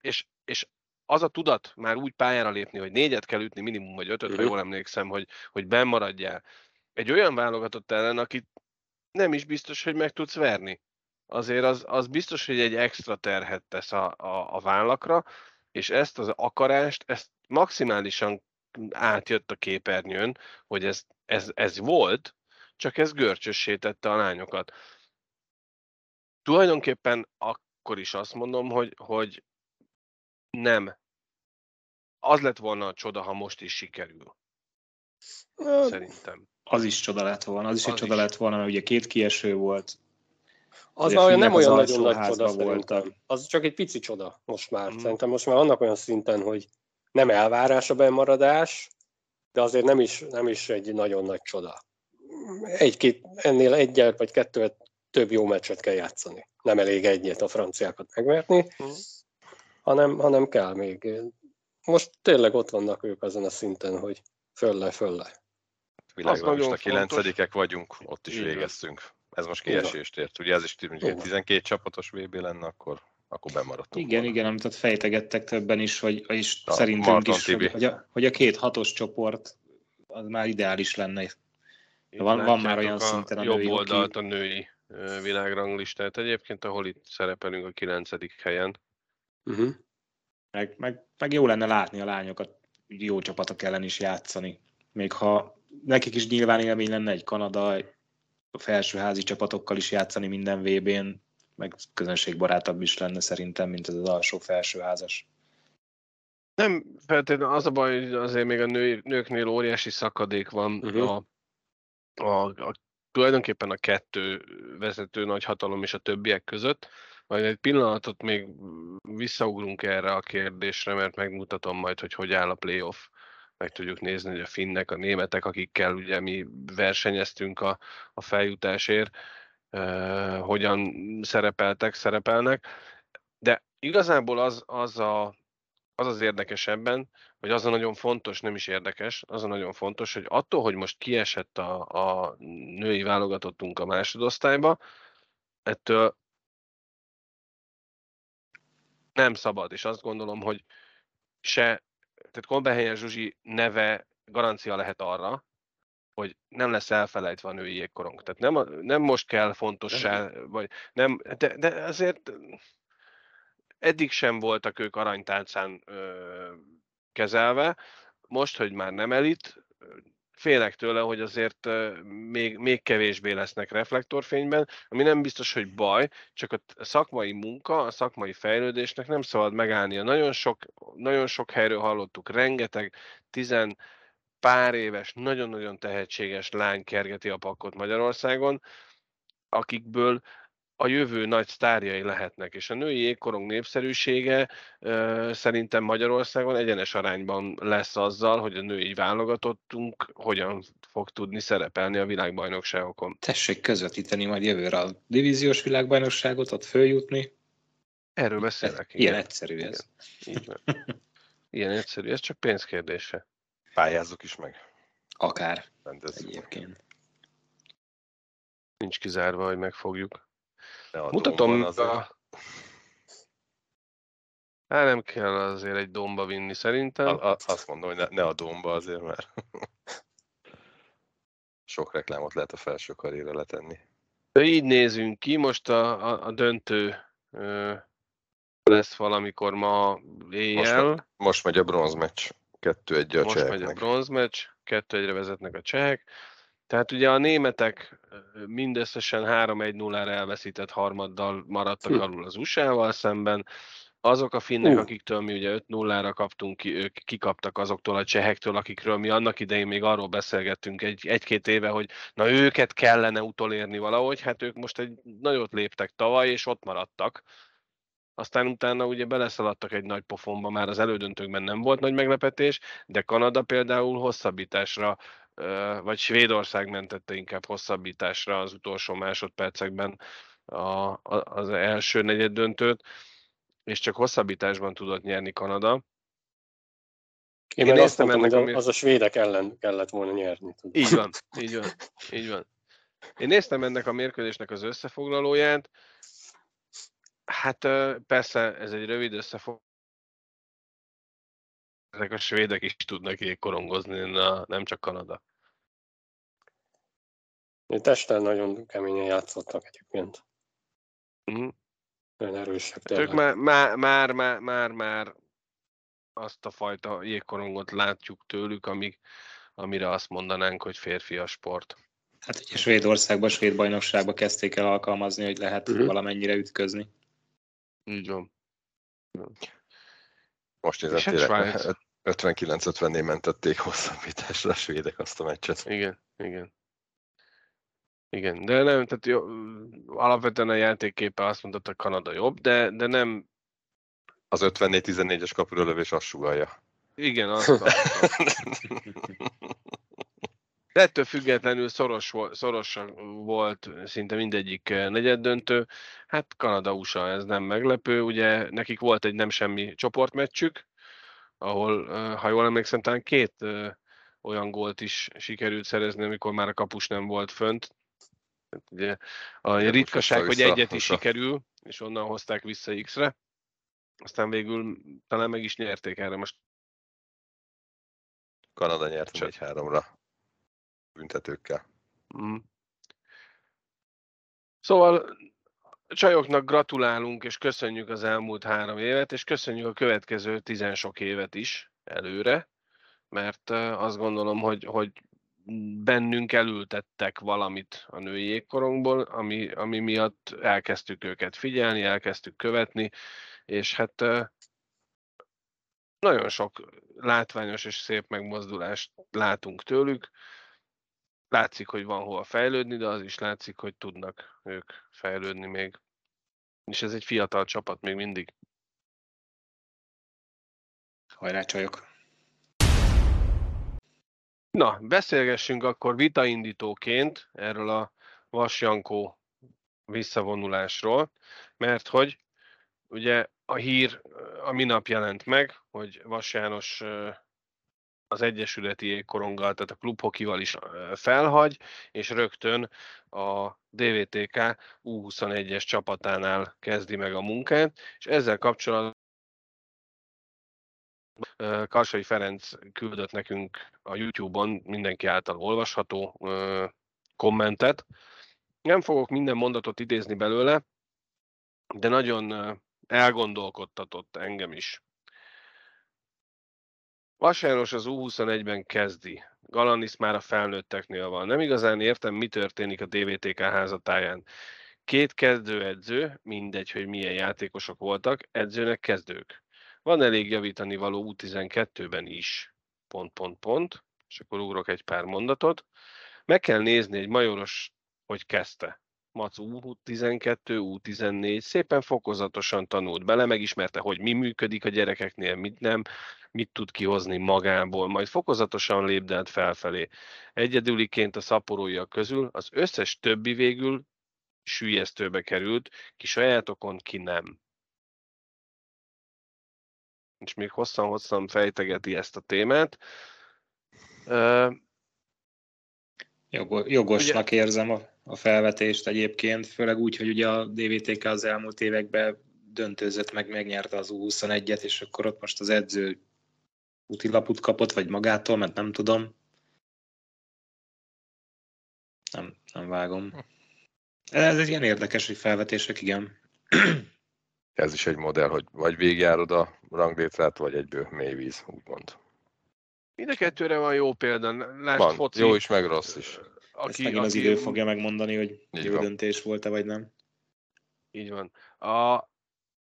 és, és az a tudat már úgy pályára lépni, hogy négyet kell ütni, minimum vagy ötöt, ha Mhm. jól emlékszem, hogy, hogy benn maradjál. Egy olyan válogatott ellen, akit nem is biztos, hogy meg tudsz verni. Azért az, az biztos, hogy egy extra terhet tesz a, a, a vállakra, és ezt az akarást, ezt maximálisan átjött a képernyőn, hogy ez, ez, ez volt, csak ez görcsössé tette a lányokat. Tulajdonképpen akkor is azt mondom, hogy, hogy nem. Az lett volna a csoda, ha most is sikerül, Hát, szerintem. Az is csoda lett volna, az is Az egy csoda is. lett volna, mert ugye két kieső volt. Az már olyan, nem az olyan nagyon nagy csoda szerintem. Az csak egy pici csoda most már. Mhm. Szerintem most már annak olyan szinten, hogy nem elvárás a bemaradás, de azért nem is, nem is egy nagyon nagy csoda. Egy-két, ennél egyel vagy kettővel több jó meccset kell játszani. Nem elég egyet a franciákat megverni, Mhm. hanem, hanem kell még. Most tényleg ott vannak ők azon a szinten, hogy fölle, fölle. Világban most a kilencedikek vagyunk, ott is végeztünk. Ez most kiesést ért. Ugye ez is Így van. 12 csapatos VB lenne, akkor, akkor bemaradtunk. Igen, volna. igen, amit ott fejtegettek többen is, hogy és A szerintünk Marton is, Tibi. hogy, hogy, a, hogy a két hatos csoport az már ideális lenne. Itt van- van már olyan a szinten a jobb női oldalt a női világranglistát egyébként, ahol itt szerepelünk a kilencedik helyen. Uh-huh. Meg, meg, meg jó lenne látni a lányokat jó csapatok ellen is játszani. Még ha nekik is nyilván élmény lenne egy Kanada, a felsőházi csapatokkal is játszani minden VB-n, meg közönségbarátabb is lenne szerintem, mint ez az alsó felsőházas. Nem feltétlenül az a baj, hogy azért még a nő, nőknél óriási szakadék van Mhm. a, a, a, tulajdonképpen a kettő vezető nagy hatalom és a többiek között. Majd egy pillanatot még visszaugrunk erre a kérdésre, mert megmutatom majd, hogy hogy áll a playoff. Meg tudjuk nézni, hogy a finnek, a németek, akikkel ugye mi versenyeztünk a, a feljutásért, uh, hogyan szerepeltek, szerepelnek. De igazából az, az a, az az érdekes ebben, hogy az a nagyon fontos, nem is érdekes, az a nagyon fontos, hogy attól, hogy most kiesett a, a női válogatottunk a másodosztályba, ettől nem szabad, és azt gondolom, hogy se, tehát Kolbehelyen Zsuzsi neve garancia lehet arra, hogy nem lesz elfelejtve a női jégkorong. Tehát nem, nem most kell fontossá, vagy nem, de, de azért eddig sem voltak ők aranytálcán ö, kezelve, most, hogy már nem elit, félek tőle, hogy azért még, még kevésbé lesznek reflektorfényben, ami nem biztos, hogy baj, csak a szakmai munka, a szakmai fejlődésnek nem szabad megállnia. Nagyon sok, nagyon sok helyről hallottuk, rengeteg tizen pár éves, nagyon-nagyon tehetséges lány kergeti a pakkot Magyarországon, akikből a jövő nagy sztárjai lehetnek, és a női jégkorong népszerűsége ö, szerintem Magyarországon egyenes arányban lesz azzal, hogy a női válogatottunk hogyan fog tudni szerepelni a világbajnokságokon. Tessék közvetíteni majd jövőre a divíziós világbajnokságot, ott följutni. Erről beszélek. Ilyen igen. egyszerű ez. Így van. Ilyen egyszerű, ez csak pénzkérdése. Pályázzuk is meg. Akár Rendezzük egyébként. Nincs kizárva, hogy megfogjuk. Ne Mutatom domban azért. a... Hát nem kell azért egy domba vinni szerintem. A, a, azt mondom, hogy ne, ne a domba azért, mert sok reklámot lehet a felső karére letenni. De így nézünk ki, most a, a, a döntő ö, lesz valamikor ma éjjel. Most megy a bronzmeccs. 2-1 a Most megy a cseheknek. bronzmeccs, 2-1-re vezetnek a csehek. Tehát ugye a németek mindösszesen 3-1-0-ra elveszített harmaddal maradtak Hm. alul az USA-val szemben. Azok a finnek, Ú. akiktől mi ugye 5-0-ra kaptunk ki, ők kikaptak azoktól a csehektől, akikről mi annak idején még arról beszélgettünk egy, egy-két éve, hogy na őket kellene utolérni valahogy, hát ők most egy nagyot léptek tavaly, és ott maradtak. Aztán utána ugye beleszaladtak egy nagy pofonba, már az elődöntőkben nem volt nagy meglepetés, de Kanada például hosszabbításra, vagy Svédország mentette inkább hosszabbításra az utolsó másodpercekben a, a, az első negyed döntőt, és csak hosszabbításban tudott nyerni Kanada. Én, Én azt mondtam, ennek hogy a a- az a svédek ellen kellett volna nyerni. tudod. Így van, így van, így van. Én néztem ennek a mérkőzésnek az összefoglalóját. Hát persze ez egy rövid összefoglaló. Ezek a svédek is tudnak jégkorongozni, na, nem csak Kanada. Testen nagyon keményen játszottak egyébként. Mhm. Nagyon erősek Hát ők már, már, már, már, már, már azt a fajta jégkorongot látjuk tőlük, ami, amire azt mondanánk, hogy férfias sport. Hát ugye Svédországban, Svéd bajnokságban kezdték el alkalmazni, hogy lehet Mhm. valamennyire ütközni. Így van. Most nézett hát tényleg Svájc. 59-50-nél mentették hosszabbításra a svédek azt a meccset. Igen, igen. Igen, de nem, tehát jó, alapvetően a játékképe azt mondta, hogy Kanada jobb, de, de nem, Az 54-14-es kapurölövés azt sugalja. igen, azt, azt, De ettől függetlenül szoros, vo- szoros volt szinte mindegyik eh, negyeddöntő. Hát Kanada-USA ez nem meglepő, ugye nekik volt egy nem semmi csoportmeccsük, ahol, eh, ha jól emlékszem, talán két eh, olyan gólt is sikerült szerezni, amikor már a kapus nem volt fönt. Hát ugye a Igen, ritkaság, hogy egyet is vissza. sikerül, és onnan hozták vissza X-re. Aztán végül talán meg is nyerték erre most. Kanada nyert Csak. 4-3-ra büntetőkkel. Mm. Szóval csajoknak gratulálunk, és köszönjük az elmúlt három évet, és köszönjük a következő tizen sok évet is előre, mert azt gondolom, hogy, hogy bennünk elültettek valamit a női jégkorongból, ami, ami miatt elkezdtük őket figyelni, elkezdtük követni, és hát nagyon sok látványos és szép megmozdulást látunk tőlük. Látszik, hogy van hol fejlődni, de az is látszik, hogy tudnak ők fejlődni még. És ez egy fiatal csapat még mindig. Hajrá csajok! Na, beszélgessünk akkor vitaindítóként erről a Vasjankó visszavonulásról, mert hogy ugye a hír a minap jelent meg, hogy Vas János az Egyesületi Jégkoronggal, tehát a klubhokival is felhagy, és rögtön a DVTK U21-es csapatánál kezdi meg a munkát, és ezzel kapcsolatban Karsai Ferenc küldött nekünk a YouTube-on mindenki által olvasható kommentet. Nem fogok minden mondatot idézni belőle, de nagyon elgondolkodtatott engem is. Vas János az U21-ben kezdi. Galanis már a felnőtteknél van. Nem igazán értem, mi történik a DVTK házatáján. Két kezdőedző, mindegy, hogy milyen játékosok voltak, edzőnek kezdők. Van elég javítani való U12-ben is. Pont, pont, pont. És akkor ugrok egy pár mondatot. Meg kell nézni egy majoros, hogy kezdte. Mac U12, U14, szépen fokozatosan tanult bele, megismerte, hogy mi működik a gyerekeknél, mit nem, mit tud kihozni magából, majd fokozatosan lépdelt felfelé. Egyedüliként a szaporóiak közül az összes többi végül sűjesztőbe került, ki sajátokon, ki nem. És még hosszan-hosszan fejtegeti ezt a témát. Jogosnak érzem a a felvetést egyébként, főleg úgy, hogy ugye a DVTK az elmúlt években döntőzött meg, megnyerte az U21-et, és akkor ott most az edző útilaput kapott, vagy magától, mert nem tudom. Nem, nem vágom. Ez egy ilyen érdekes, hogy felvetések, igen. Ez is egy modell, hogy vagy végigjárod a ranglétrát, vagy egyből mély víz, úgymond. Mind a kettőre van jó példa. Lásd, Van, foci, jó is, meg rossz is. Aki, Ezt megint az idő fogja megmondani, hogy jó van. döntés volt-e, vagy nem. Így van. A,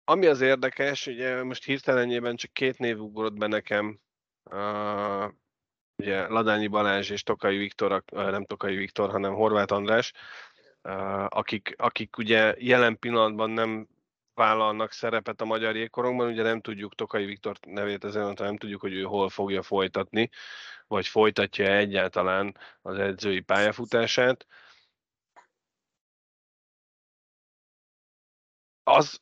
ami az érdekes, ugye most hirtelenjében csak két név ugrott be nekem, a, ugye Ladányi Balázs és Tokai Viktor, a- nem Tokai Viktor, hanem Horváth András, a, akik, akik ugye jelen pillanatban nem vállalnak szerepet a magyar jégkorongban, ugye nem tudjuk Tokai Viktor nevét ezen, nem tudjuk, hogy ő hol fogja folytatni, vagy folytatja egyáltalán az edzői pályafutását. Az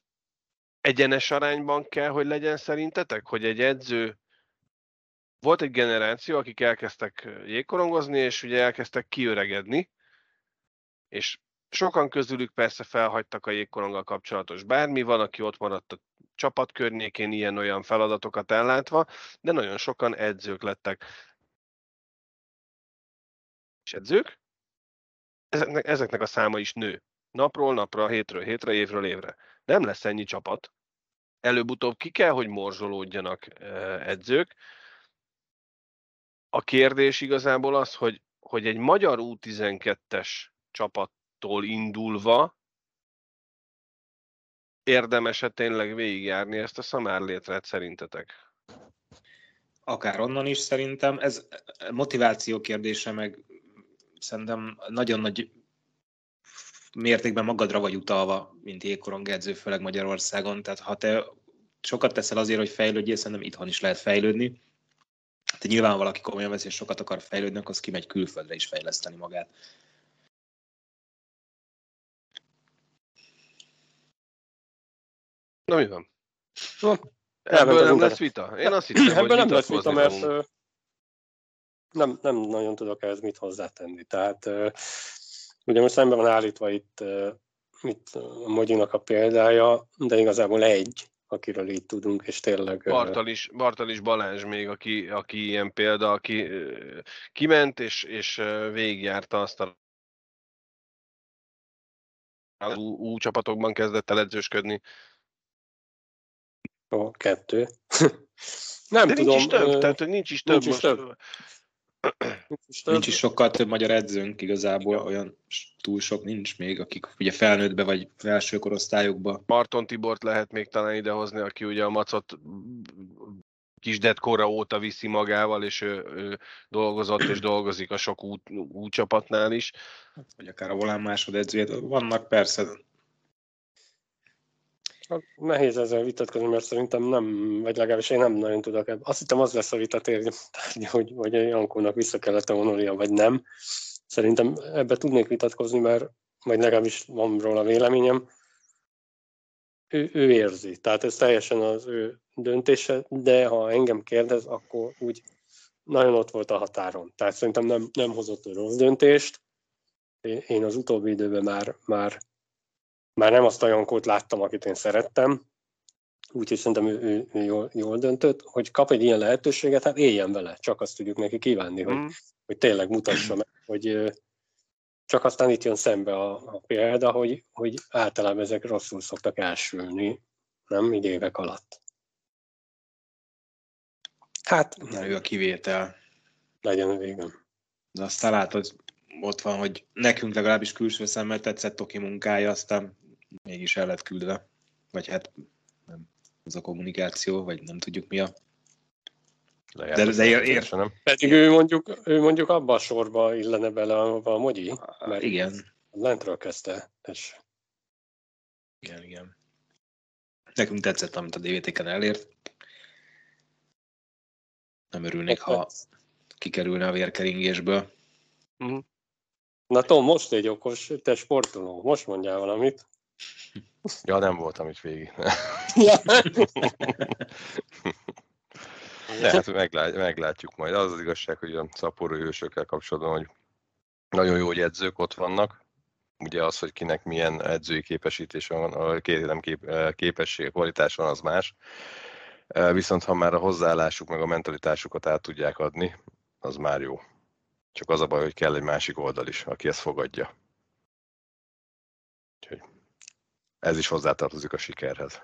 egyenes arányban kell, hogy legyen szerintetek, hogy egy edző volt egy generáció, akik elkezdtek jégkorongozni, és ugye elkezdtek kiöregedni, és sokan közülük persze felhagytak a jégkoronggal kapcsolatos bármi, van, aki ott maradt a csapat környékén ilyen-olyan feladatokat ellátva, de nagyon sokan edzők lettek. És edzők? Ezeknek, ezeknek a száma is nő. Napról napra, hétről hétre, évről évre. Nem lesz ennyi csapat. Előbb-utóbb ki kell, hogy morzsolódjanak edzők. A kérdés igazából az, hogy, hogy egy magyar U12-es csapattól indulva érdemes-e tényleg végigjárni ezt a szamárlétret szerintetek? Akár onnan is szerintem. Ez motiváció kérdése, meg szerintem nagyon nagy mértékben magadra vagy utalva, mint jégkorong edző, főleg Magyarországon. Tehát ha te sokat teszel azért, hogy fejlődjél, szerintem itthon is lehet fejlődni. Hát nyilván valaki komolyan veszi, és sokat akar fejlődni, akkor az kimegy külföldre is fejleszteni magát. Na mi van? No, Ebből nem lesz vita? Én azt hittem, Ebből nem lesz vita, mert fogunk. nem, nem nagyon tudok ehhez mit hozzátenni. Tehát ugye most szemben van állítva itt, itt a Mogyinak a példája, de igazából egy, akiről így tudunk, és tényleg... Bartalis, Bartalis Balázs még, aki, aki ilyen példa, aki kiment és, és végigjárta azt a az U csapatokban kezdett el edzősködni. Ó, kettő. nem De tudom. nincs is több, tehát nincs is több. nincs is most, több. nincs is több. Nincs is sokkal több magyar edzőnk igazából, olyan s- túl sok nincs még, akik ugye felnőttbe vagy felső korosztályokba. Marton Tibort lehet még talán idehozni, aki ugye a macot kisdetkora óta viszi magával, és ő, ő dolgozott és dolgozik a sok út, út csapatnál is. vagy akár a volán másodedzőjét. Vannak persze, Hát Nehéz ezzel vitatkozni, mert szerintem nem, vagy legalábbis én nem nagyon tudok ebben. Azt hittem az lesz a vita tárgya, hogy, hogy Jankónak vissza kellett vonulnia, vagy nem. Szerintem ebbe tudnék vitatkozni, mert vagy legalábbis van róla véleményem. Ő, ő érzi, tehát ez teljesen az ő döntése, de ha engem kérdez, akkor úgy nagyon ott volt a határon. Tehát szerintem nem, nem hozott ő rossz döntést. Én az utóbbi időben már, már már nem azt a Jankót láttam, akit én szerettem, úgyhogy szerintem ő, ő, ő jól, jól döntött, hogy kap egy ilyen lehetőséget, hát éljen vele, csak azt tudjuk neki kívánni, hogy, Mm. hogy tényleg mutassa meg, hogy csak aztán itt jön szembe a, a példa, hogy, hogy általában ezek rosszul szoktak elsülni, nem így évek alatt. Hát, na, ő a kivétel. legyen a végén. De aztán látod, ott van, hogy nekünk legalábbis külső szemmel tetszett Toki munkája, aztán mégis el lett küldve. Vagy hát nem, az a kommunikáció, vagy nem tudjuk mi a... De- de ér- nem. Pedig ő mondjuk, ő mondjuk abba a sorba illene bele, ahova a Mogyi, Mert- Igen, lentről kezdte, és igen, igen. Nekünk tetszett, amit a DVT-ken elért. Nem örülnék, ha kikerülne a vérkeringésből. Na Tom, most egy okos, te sportoló, most mondjál valamit. Ja, nem voltam itt végig. De hát meglát, meglátjuk majd. Az az igazság, hogy a szaporú hősökkel kapcsolatban, hogy nagyon jó, hogy edzők ott vannak, ugye az, hogy kinek milyen edzői képesítés van, két nem kép, képesség, kvalitás van, az más. Viszont ha már a hozzáállásuk meg a mentalitásukat át tudják adni, az már jó. Csak az a baj, hogy kell egy másik oldal is, aki ezt fogadja. Úgyhogy ez is hozzátartozik a sikerhez,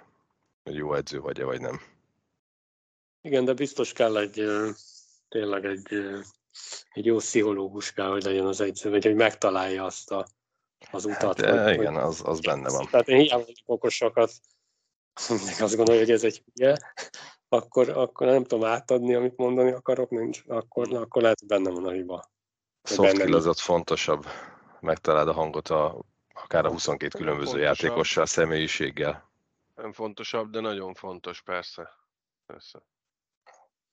hogy jó edző vagy-e, vagy nem. Igen, de biztos kell egy tényleg egy, egy jó pszichológus kell, hogy legyen az edző, vagy hogy megtalálja azt a, az utat. Hát, hogy, igen, az, az benne van. Tehát én hiába vagyok okosakat, mindenki azt gondolja, hogy ez egy hülye, akkor, akkor nem tudom átadni, amit mondani akarok, nincs, akkor, akkor lehet, benne van a hiba. Soft skill az ott fontosabb. Megtaláld a hangot a, akár a 22 különböző fontosabb. játékossal, személyiséggel. Nem fontosabb, de nagyon fontos, persze. persze.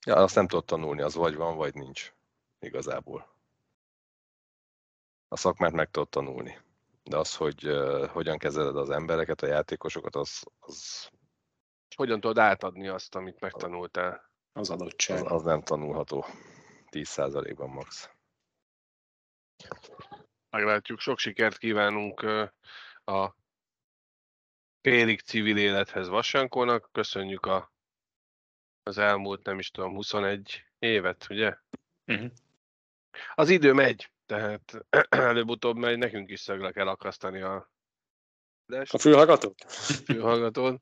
Ja, azt nem tudod tanulni, az vagy van, vagy nincs. Igazából. A szakmát meg tudod tanulni. De az, hogy uh, hogyan kezeled az embereket, a játékosokat, az, az... Hogyan tudod átadni azt, amit megtanultál? Az adottság. Az, az nem tanulható. 10%-ban max. Meglátjuk, sok sikert kívánunk a félig civil élethez Vassankónak. Köszönjük a, az elmúlt, nem is tudom, 21 évet, ugye? Uh-huh. Az idő megy, tehát előbb-utóbb megy, nekünk is szögle kell akasztani a... A fülhallgatót? A fülhallgatót,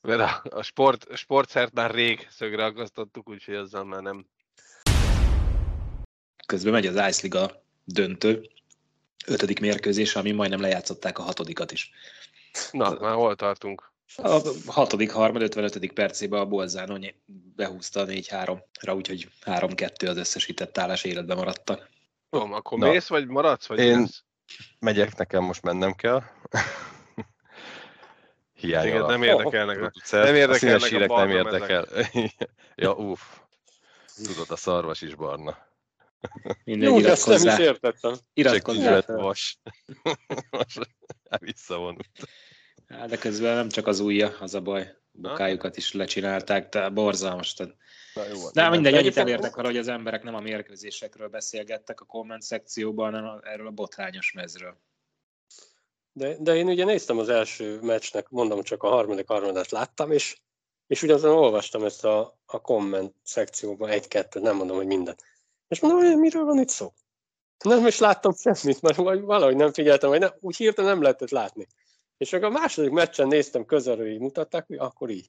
mert a, a sport, a sportszert már rég szögre akasztottuk, úgyhogy azzal már nem. Közben megy az Ice Liga döntő, ötödik mérkőzés, ami majdnem lejátszották a hatodikat is. Na, már hol tartunk? A hatodik harmad, 55. percében a Bolzánó behúzta a 4-3-ra, úgyhogy 3-2 az összesített állás életbe maradtak. Tom, akkor Na. mész, vagy maradsz? Vagy Én mész? megyek, nekem most mennem kell. Hiány nem érdekelnek. A, nem érdekelnek a, a nem érdekel. ja, uff. Tudod, a szarvas is barna. Minden Jó, ezt nem is értettem. Iratkozzál. vas. Visszavonult. Hát, de közben nem csak az ujja, az a baj. Bokájukat is lecsinálták, de borzalmas. Tehát... Na, jó, de mindegy, annyit elértek arra, hogy az emberek nem a mérkőzésekről beszélgettek a komment szekcióban, hanem erről a botrányos mezről. De, de én ugye néztem az első meccsnek, mondom csak a harmadik harmadat láttam, és, és ugyanazon olvastam ezt a, a komment szekcióban egy-kettőt, nem mondom, hogy mindent. És mondom, hogy miről van itt szó? Nem is láttam semmit, mert valahogy nem figyeltem, vagy nem, úgy hirtelen nem lehetett látni. És akkor a második meccsen néztem közelről, így mutatták, hogy akkor így.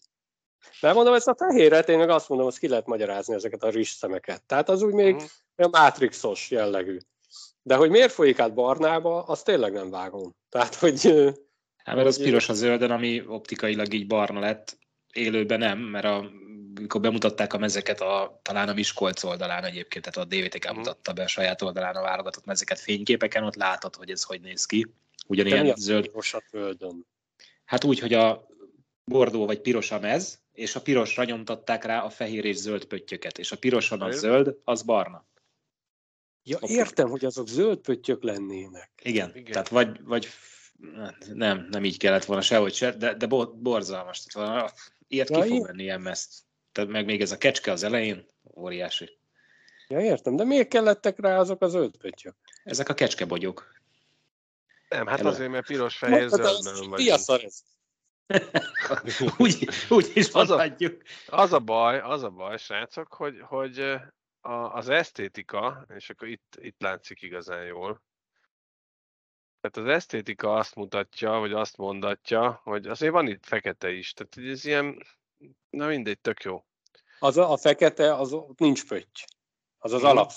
De mondom, ezt a fehéret, én meg azt mondom, hogy ki lehet magyarázni ezeket a szemeket. Tehát az úgy még uh-huh. olyan mátrixos jellegű. De hogy miért folyik át barnába, azt tényleg nem vágom. Tehát, hogy... Hát, mert az piros a zöldön, ami optikailag így barna lett, élőben nem, mert a amikor bemutatták a mezeket a, talán a Miskolc oldalán egyébként, tehát a DVTK uh-huh. mutatta be a saját oldalán a válogatott mezeket fényképeken, ott látod, hogy ez hogy néz ki. Ugyanilyen zöld. földön. Hát úgy, hogy a bordó vagy piros a mez, és a pirosra nyomtatták rá a fehér és zöld pöttyöket, és a piroson az zöld, az barna. Ja, értem, hogy azok zöld pöttyök lennének. Igen, Igen. tehát vagy, vagy nem, nem így kellett volna sehogy se, de, de borzalmas. Tehát ilyet ja, ki fog venni ilyen mezt. Tehát meg még ez a kecske az elején, óriási. Ja, értem, de miért kellettek rá azok az zöld pöttyök? Ezek a kecskebogyok. Nem, hát Elő. azért, mert piros, fehér, zöld nem vagy. Mi a szar ez? úgy, úgy is az a, az a baj, az a baj, srácok, hogy, hogy a, az esztétika, és akkor itt, itt látszik igazán jól, tehát az esztétika azt mutatja, vagy azt mondatja, hogy azért van itt fekete is. Tehát ez ilyen, na mindegy, tök jó. Az a, a fekete, az nincs pötty. Az az hmm. alap.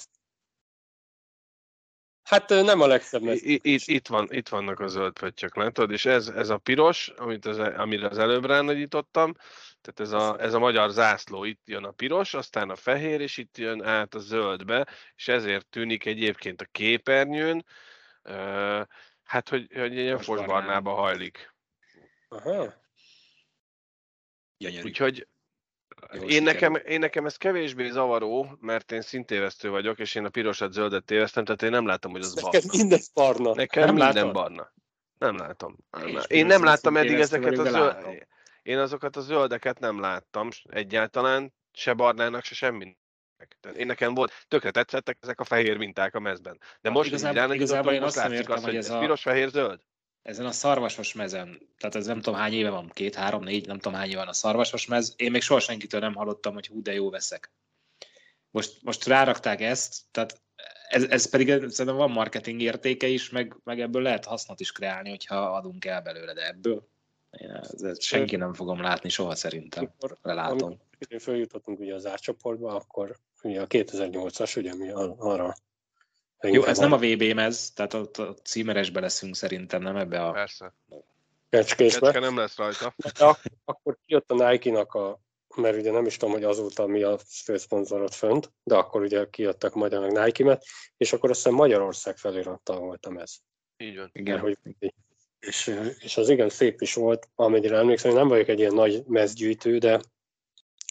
Hát nem a legszebb itt, itt, itt, van, itt vannak a zöld pöttyök, látod? És ez, ez a piros, amit az, amire az előbb ránagyítottam, tehát ez a, ez a magyar zászló, itt jön a piros, aztán a fehér, és itt jön át a zöldbe, és ezért tűnik egyébként a képernyőn, Hát, hogy, hogy ilyen fosbarnába hajlik. Aha. Gyönyörű. Úgyhogy én nekem, én nekem ez kevésbé zavaró, mert én szintévesztő vagyok, és én a pirosat zöldet téveztem, tehát én nem látom, hogy az barna. Nekem minden barna. Nekem nem minden látod? barna. Nem látom. Én, én nem láttam eddig ezeket a zöld... Én azokat a zöldeket nem láttam egyáltalán, se barnának, se semmi tehát én nekem volt, tökre tetszettek ezek a fehér minták a mezben. De most igazából, igazából én azt nem értem, azt, hogy ez a... piros, fehér, zöld. Ezen a szarvasos mezen, tehát ez nem tudom hány éve van, két, három, négy, nem tudom hány éve van a szarvasos mez, én még soha senkitől nem hallottam, hogy hú, de jó veszek. Most, most rárakták ezt, tehát ez, ez pedig szerintem van marketing értéke is, meg, meg ebből lehet hasznot is kreálni, hogyha adunk el belőle, de ebből én ez, ez senki nem fogom látni soha szerintem. Lelátom. amikor följutottunk ugye az árcsoportba, akkor ugye a 2008-as, ugye mi arra Jó, ez nem a VB mez, tehát ott a címeresbe leszünk szerintem, nem ebbe a... Persze. kecskészbe. Kecske nem lesz rajta. De ak- akkor kijött a Nike-nak a, mert ugye nem is tudom, hogy azóta mi a főszponzorot fönt, de akkor ugye kijöttek magyar meg Nike-met, és akkor azt hiszem Magyarország felirattal voltam ez. Így van. Igen. Hogy, és, és az igen szép is volt, amennyire emlékszem, én nem vagyok egy ilyen nagy mezgyűjtő, de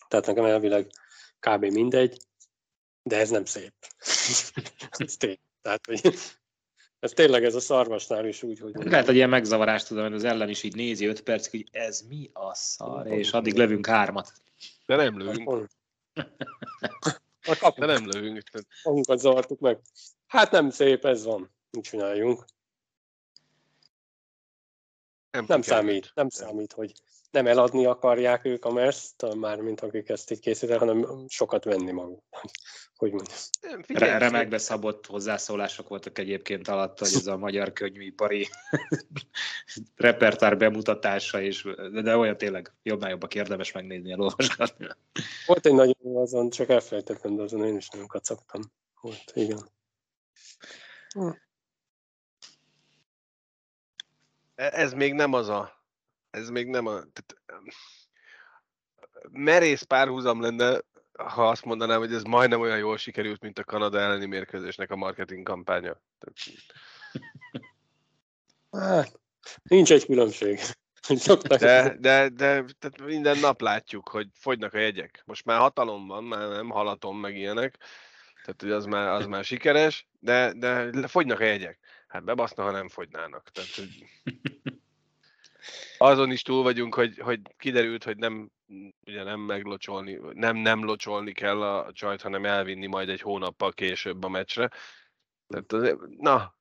tehát nekem elvileg kb. mindegy, de ez nem szép. ez tény. Tehát, hogy ez tényleg ez a szarvasnál is úgy, hogy... Lehet, hogy ilyen megzavarást tudom, hogy az ellen is így nézi 5 percig, hogy ez mi a szar, és addig lövünk hármat. De nem lövünk. A kapunk, De nem lövünk. Magunkat zavartuk meg. Hát nem szép, ez van. Mit csináljunk? Nem, Nem számít, nem számít, hogy nem eladni akarják ők a MERS-t, mármint akik ezt így készítenek, hanem sokat venni maguk. Hogy mondjam. Figyelj, Re- remekbe szabott hozzászólások voltak egyébként alatt, hogy ez a magyar könyvipari repertár bemutatása, és, de, de olyan tényleg jobbnál jobbak érdemes megnézni, elolvasgatni. Volt egy nagyon jó azon, csak elfelejtettem, de azon én is nagyon kacagtam. Volt, igen. E- ez még nem az a... Ez még nem a... Tehát, merész párhuzam lenne, ha azt mondanám, hogy ez majdnem olyan jól sikerült, mint a Kanada elleni mérkőzésnek a marketing kampánya. Hát, nincs egy különbség. De, de, de tehát minden nap látjuk, hogy fogynak a jegyek. Most már hatalom van, már nem halatom meg ilyenek, tehát hogy az már, az már sikeres, de, de fogynak a jegyek. Hát bebaszna, ha nem fogynának. Tehát, hogy azon is túl vagyunk, hogy, hogy kiderült, hogy nem, ugye nem meglocsolni, nem nem locsolni kell a csajt, hanem elvinni majd egy hónappal később a meccsre. Tehát, azért- na,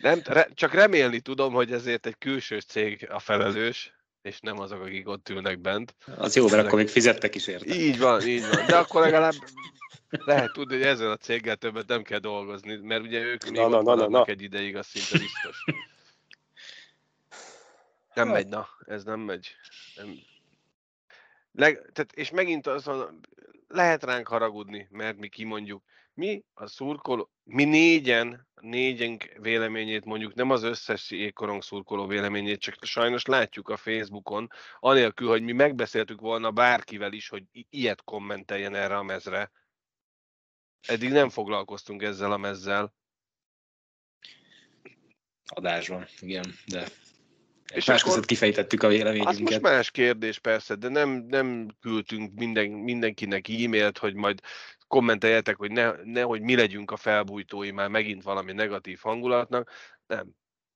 nem, re, csak remélni tudom, hogy ezért egy külső cég a felelős, és nem azok, akik ott ülnek bent. Az jó, mert akkor még fizettek is érte. Így van, így van. De akkor legalább lehet tudni, hogy ezzel a céggel többet nem kell dolgozni, mert ugye ők még Na, na, na, na, na. egy ideig, az szinte biztos. Nem megy, na, ez nem megy. Nem. Leg, tehát, és megint azon lehet ránk haragudni, mert mi kimondjuk. Mi a szurkoló, mi négyen, négyenk véleményét mondjuk, nem az összes jégkorong szurkoló véleményét, csak sajnos látjuk a Facebookon, anélkül, hogy mi megbeszéltük volna bárkivel is, hogy i- ilyet kommenteljen erre a mezre. Eddig nem foglalkoztunk ezzel a mezzel. Adásban, igen, de És más között kifejtettük a Az most véleményünket. más kérdés persze, de nem, nem küldtünk minden, mindenkinek e-mailt, hogy majd kommenteljetek, hogy ne, nehogy mi legyünk a felbújtói már megint valami negatív hangulatnak. Nem.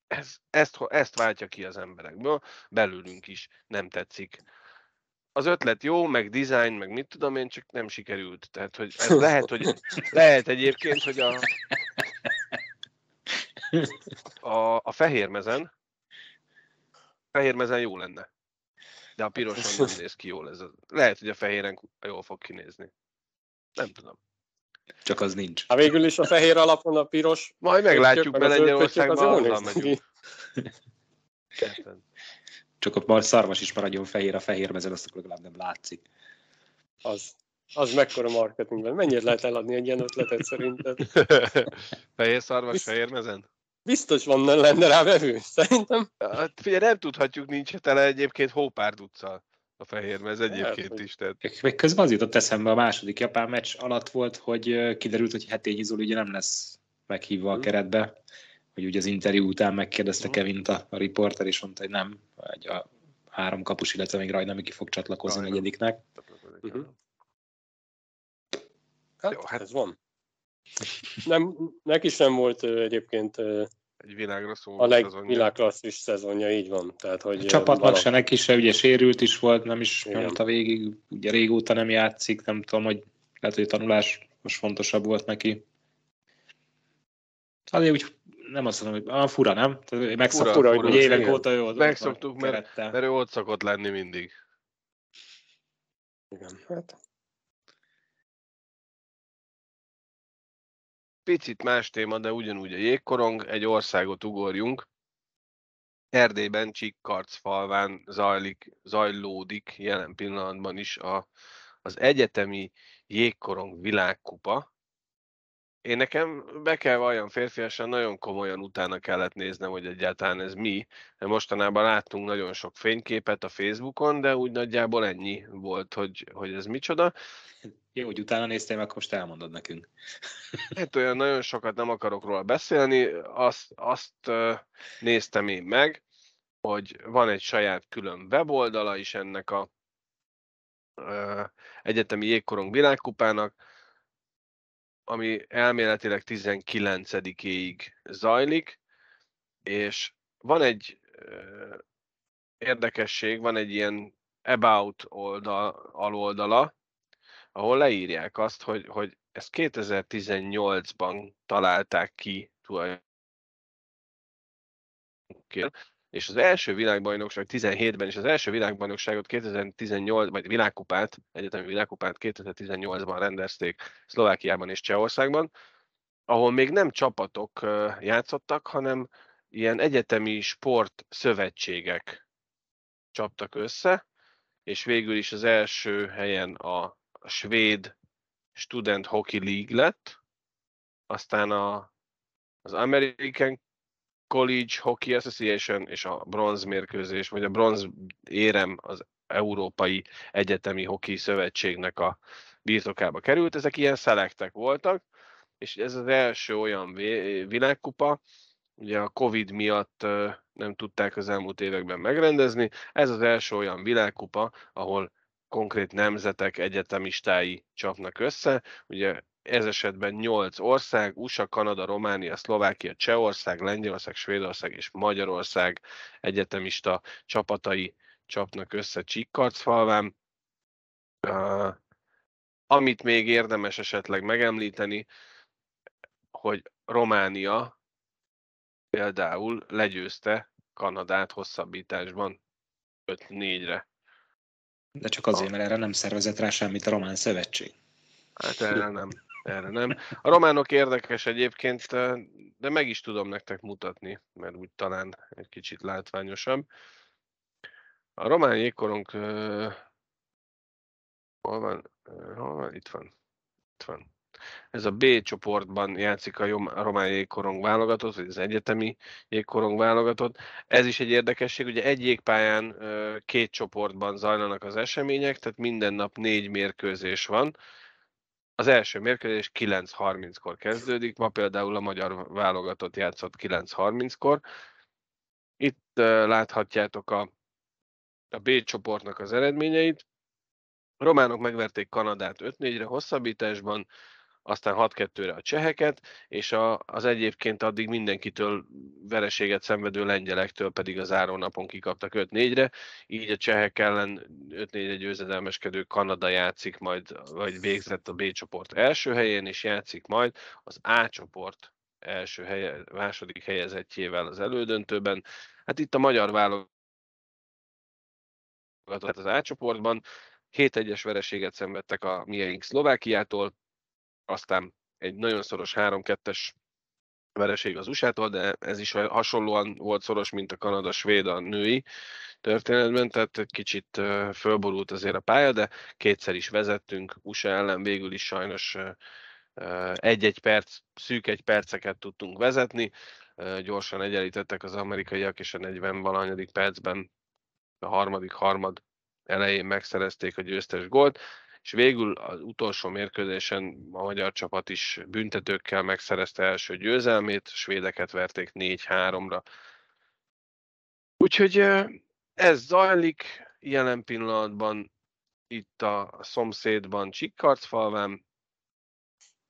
Ez, ezt, ezt váltja ki az emberekből, belülünk is nem tetszik. Az ötlet jó, meg design, meg mit tudom én, csak nem sikerült. Tehát, hogy ez lehet, hogy lehet egyébként, hogy a, a, a fehérmezen, fehérmezen jó lenne. De a piroson nem néz ki jól ez. a- Lehet, hogy a fehéren jól fog kinézni. Nem tudom. Csak az nincs. Hát végül is a fehér alapon a piros. Majd meglátjuk, a zöld Lengyelországban, azzal megyünk. Csak ott már szarvas is maradjon fehér a fehér mezen, azt legalább nem látszik. Az, az mekkora marketingben. Mennyire lehet eladni egy ilyen ötletet szerinted? Fehér szarvas, Visz- fehér mezen? Biztos van, lenne rá vevő, szerintem. Hát figyelj, nem tudhatjuk, nincs tele egyébként hópárd utccal a fehér mez egyébként hogy- is. Tehát Még közben az jutott eszembe a második japán meccs alatt volt, hogy kiderült, hogy Hetényi Zoli ugye nem lesz meghívva a Mhm. keretbe, hogy ugye az interjú után megkérdezte Mhm. Kevint a, a riporter, és mondta, hogy nem, hogy a három kapus, illetve még Rajnami ki fog csatlakozni Rajnami. negyediknek. Mhm. Hát, Jó, hát- ez van. Nem, neki sem volt egyébként egy világra szóló a szezonja. legvilágklasszis szezonja, így van. Tehát, hogy A csapatnak valami- se neki se, ugye sérült is volt, nem is Igen. nyomta végig, ugye régóta nem játszik, nem tudom, hogy lehet, hogy a tanulás most fontosabb volt neki. Azért úgy nem azt mondom, hogy ah, fura, nem? Megszoktuk, Fura, hogy fura, évek igen. óta jó. Megszoktuk, mert-. Mert ő ott szokott lenni mindig. Igen, hát Picit más téma, de ugyanúgy a jégkorong, egy országot ugorjunk. Erdélyben Csikkarcfalván zajlik, zajlódik jelen pillanatban is a, az egyetemi jégkorong világkupa. Én nekem be kell valljam férfiasan, nagyon komolyan utána kellett néznem, hogy egyáltalán ez mi. Mostanában láttunk nagyon sok fényképet a Facebookon, de úgy nagyjából ennyi volt, hogy, hogy ez micsoda. Jó, hogy utána néztél, meg most elmondod nekünk. Hát olyan nagyon sokat nem akarok róla beszélni, azt, azt néztem én meg, hogy van egy saját külön weboldala is ennek a egyetemi jégkorong világkupának, ami elméletileg 19-éig zajlik, és van egy ö, érdekesség, van egy ilyen about oldal, aloldala, ahol leírják azt, hogy, hogy ezt 2018-ban találták ki tulajdonképpen, és az első világbajnokság 17-ben, és az első világbajnokságot 2018, vagy világkupát, egyetemi világkupát 2018-ban rendezték Szlovákiában és Csehországban, ahol még nem csapatok játszottak, hanem ilyen egyetemi sportszövetségek csaptak össze, és végül is az első helyen a svéd Student Hockey League lett, aztán a, az American College Hockey Association és a bronz mérkőzés, vagy a bronz érem az Európai Egyetemi Hockey Szövetségnek a birtokába került. Ezek ilyen szelektek voltak, és ez az első olyan világkupa, ugye a Covid miatt nem tudták az elmúlt években megrendezni. Ez az első olyan világkupa, ahol konkrét nemzetek egyetemistái csapnak össze. Ugye ez esetben 8 ország, USA, Kanada, Románia, Szlovákia, Csehország, Lengyelország, Svédország és Magyarország egyetemista csapatai csapnak össze Csikkarcfalván. Uh, amit még érdemes esetleg megemlíteni, hogy Románia például legyőzte Kanadát hosszabbításban 5-4-re. De csak azért, mert erre nem szervezett rá semmit a Román Szövetség. Hát erre nem. Erre nem. A románok érdekes egyébként, de meg is tudom nektek mutatni, mert úgy talán egy kicsit látványosabb. A román jégkorong... Uh, hol van? Hol van? Itt van. Itt van. Ez a B csoportban játszik a román jégkorong válogatott, vagy az egyetemi jégkorong válogatott. Ez is egy érdekesség, ugye egy jégpályán két csoportban zajlanak az események, tehát minden nap négy mérkőzés van. Az első mérkőzés 9.30-kor kezdődik, ma például a magyar válogatott játszott 9.30-kor. Itt láthatjátok a, a B csoportnak az eredményeit. A románok megverték Kanadát 5-4-re hosszabbításban, aztán 6-2-re a cseheket, és a, az egyébként addig mindenkitől vereséget szenvedő lengyelektől pedig az áronapon kikaptak 5-4-re, így a csehek ellen 5-4-re győzedelmeskedő Kanada játszik majd, vagy végzett a B csoport első helyén, és játszik majd az A csoport első helye, második helyezettjével az elődöntőben. Hát itt a magyar válogatott az A csoportban, 7-1-es vereséget szenvedtek a mieink Szlovákiától, aztán egy nagyon szoros 3-2-es vereség az USA-tól, de ez is hasonlóan volt szoros, mint a Kanada-Svéd a női történetben, tehát kicsit fölborult azért a pálya, de kétszer is vezettünk, USA ellen végül is sajnos egy-egy perc, szűk egy perceket tudtunk vezetni, gyorsan egyenlítettek az amerikaiak, és a 40 valanyadik percben a harmadik harmad elején megszerezték a győztes gólt, és végül az utolsó mérkőzésen a magyar csapat is büntetőkkel megszerezte első győzelmét, svédeket verték 4-3-ra. Úgyhogy ez zajlik jelen pillanatban itt a szomszédban Csikkarcfalván.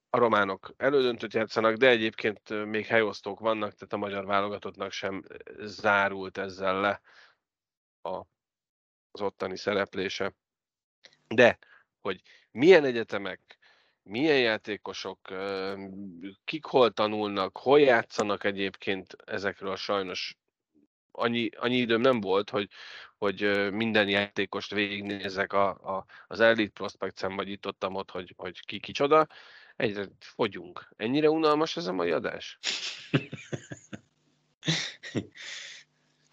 A románok elődöntőt játszanak, de egyébként még helyosztók vannak, tehát a magyar válogatottnak sem zárult ezzel le a, az ottani szereplése. De hogy milyen egyetemek, milyen játékosok, kik hol tanulnak, hol játszanak egyébként ezekről sajnos annyi, annyi időm nem volt, hogy, hogy minden játékost végignézek a, a, az Elite Prospect-en, vagy itt ott, ott hogy, hogy ki kicsoda. Egyre fogyunk. Ennyire unalmas ez a mai adás?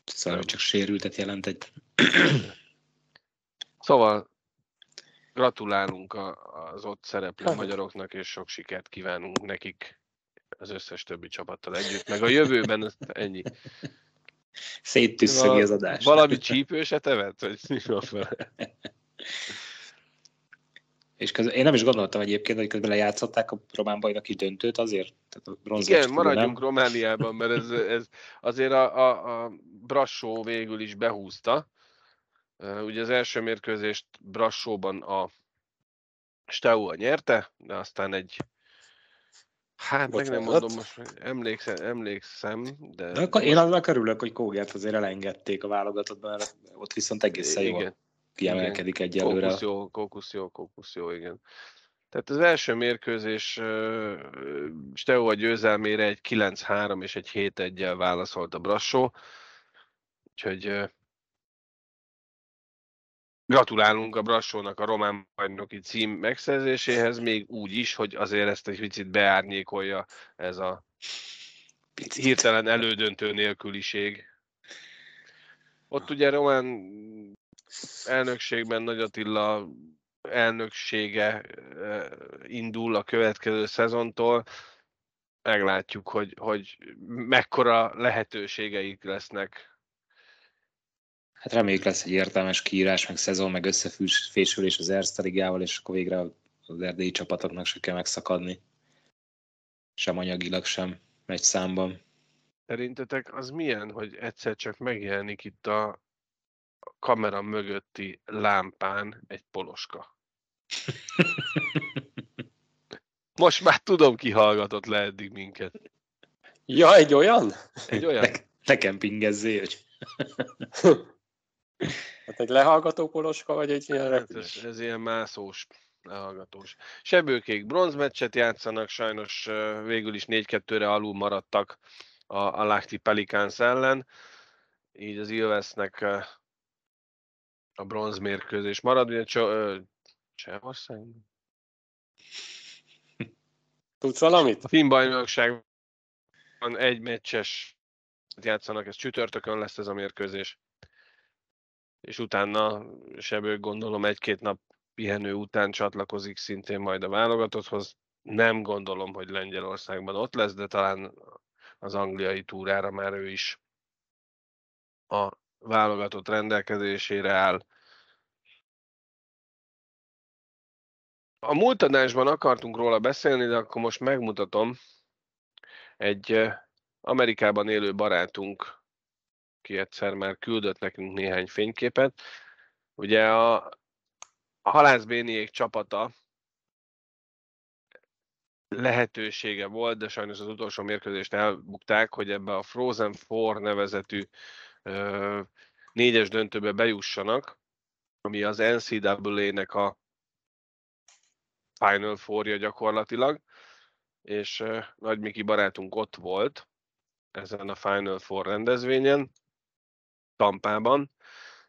szóval csak sérültet jelent egy. szóval gratulálunk a, az ott szereplő magyaroknak, és sok sikert kívánunk nekik az összes többi csapattal együtt, meg a jövőben ennyi. Széttüsszögi az adás. Valami csípőset evett, vagy mi van? És közben, én nem is gondoltam egyébként, hogy közben lejátszották a román bajnoki döntőt azért. Tehát a Igen, maradjunk nem. Romániában, mert ez, ez azért a, a, a Brassó végül is behúzta. Ugye az első mérkőzést Brassóban a Steaua nyerte, de aztán egy Hát Bocsánat. meg nem mondom most, emlékszem, emlékszem de... de akkor én annak örülök, hogy Kógert azért elengedték a válogatottban, mert ott viszont egészen igen. jól kiemelkedik egyelőre. Kókusz jó, kókusz jó, kókusz jó, igen. Tehát az első mérkőzés uh, Steaua győzelmére egy 9-3 és egy 7-1-jel válaszolt a Brassó, úgyhogy uh, Gratulálunk a Brassónak a román bajnoki cím megszerzéséhez, még úgy is, hogy azért ezt egy picit beárnyékolja ez a picit. hirtelen elődöntő nélküliség. Ott ugye román elnökségben Nagy Attila elnöksége indul a következő szezontól. Meglátjuk, hogy, hogy mekkora lehetőségeik lesznek Hát reméljük lesz egy értelmes kiírás, meg szezon, meg összefésülés az Erste Ligával, és akkor végre az erdélyi csapatoknak se kell megszakadni. Sem anyagilag, sem megy számban. Szerintetek az milyen, hogy egyszer csak megjelenik itt a kamera mögötti lámpán egy poloska? Most már tudom, ki hallgatott le eddig minket. Ja, egy olyan? Egy olyan? Ne, nekem pingezzé, hogy... Hát egy lehallgató poloska, vagy egy ilyen hát ez, ez ilyen mászós lehallgatós. Sebőkék bronzmeccset játszanak, sajnos végül is 4-2-re alul maradtak a, a Lákti Pelicans ellen, így az Ilvesnek a bronzmérkőzés marad, ugye Csehország? Tudsz valamit? A Finn bajnokságban egy meccses játszanak, ez csütörtökön lesz ez a mérkőzés és utána Sebők gondolom egy-két nap pihenő után csatlakozik szintén majd a válogatotthoz. Nem gondolom, hogy Lengyelországban ott lesz, de talán az angliai túrára már ő is a válogatott rendelkezésére áll. A múlt adásban akartunk róla beszélni, de akkor most megmutatom. Egy eh, Amerikában élő barátunk aki egyszer már küldött nekünk néhány fényképet. Ugye a, a halászbéniék csapata lehetősége volt, de sajnos az utolsó mérkőzést elbukták, hogy ebbe a Frozen Four nevezetű ö, négyes döntőbe bejussanak, ami az NCAA-nek a Final Four-ja gyakorlatilag, és Nagy Miki barátunk ott volt ezen a Final Four rendezvényen, Tampában,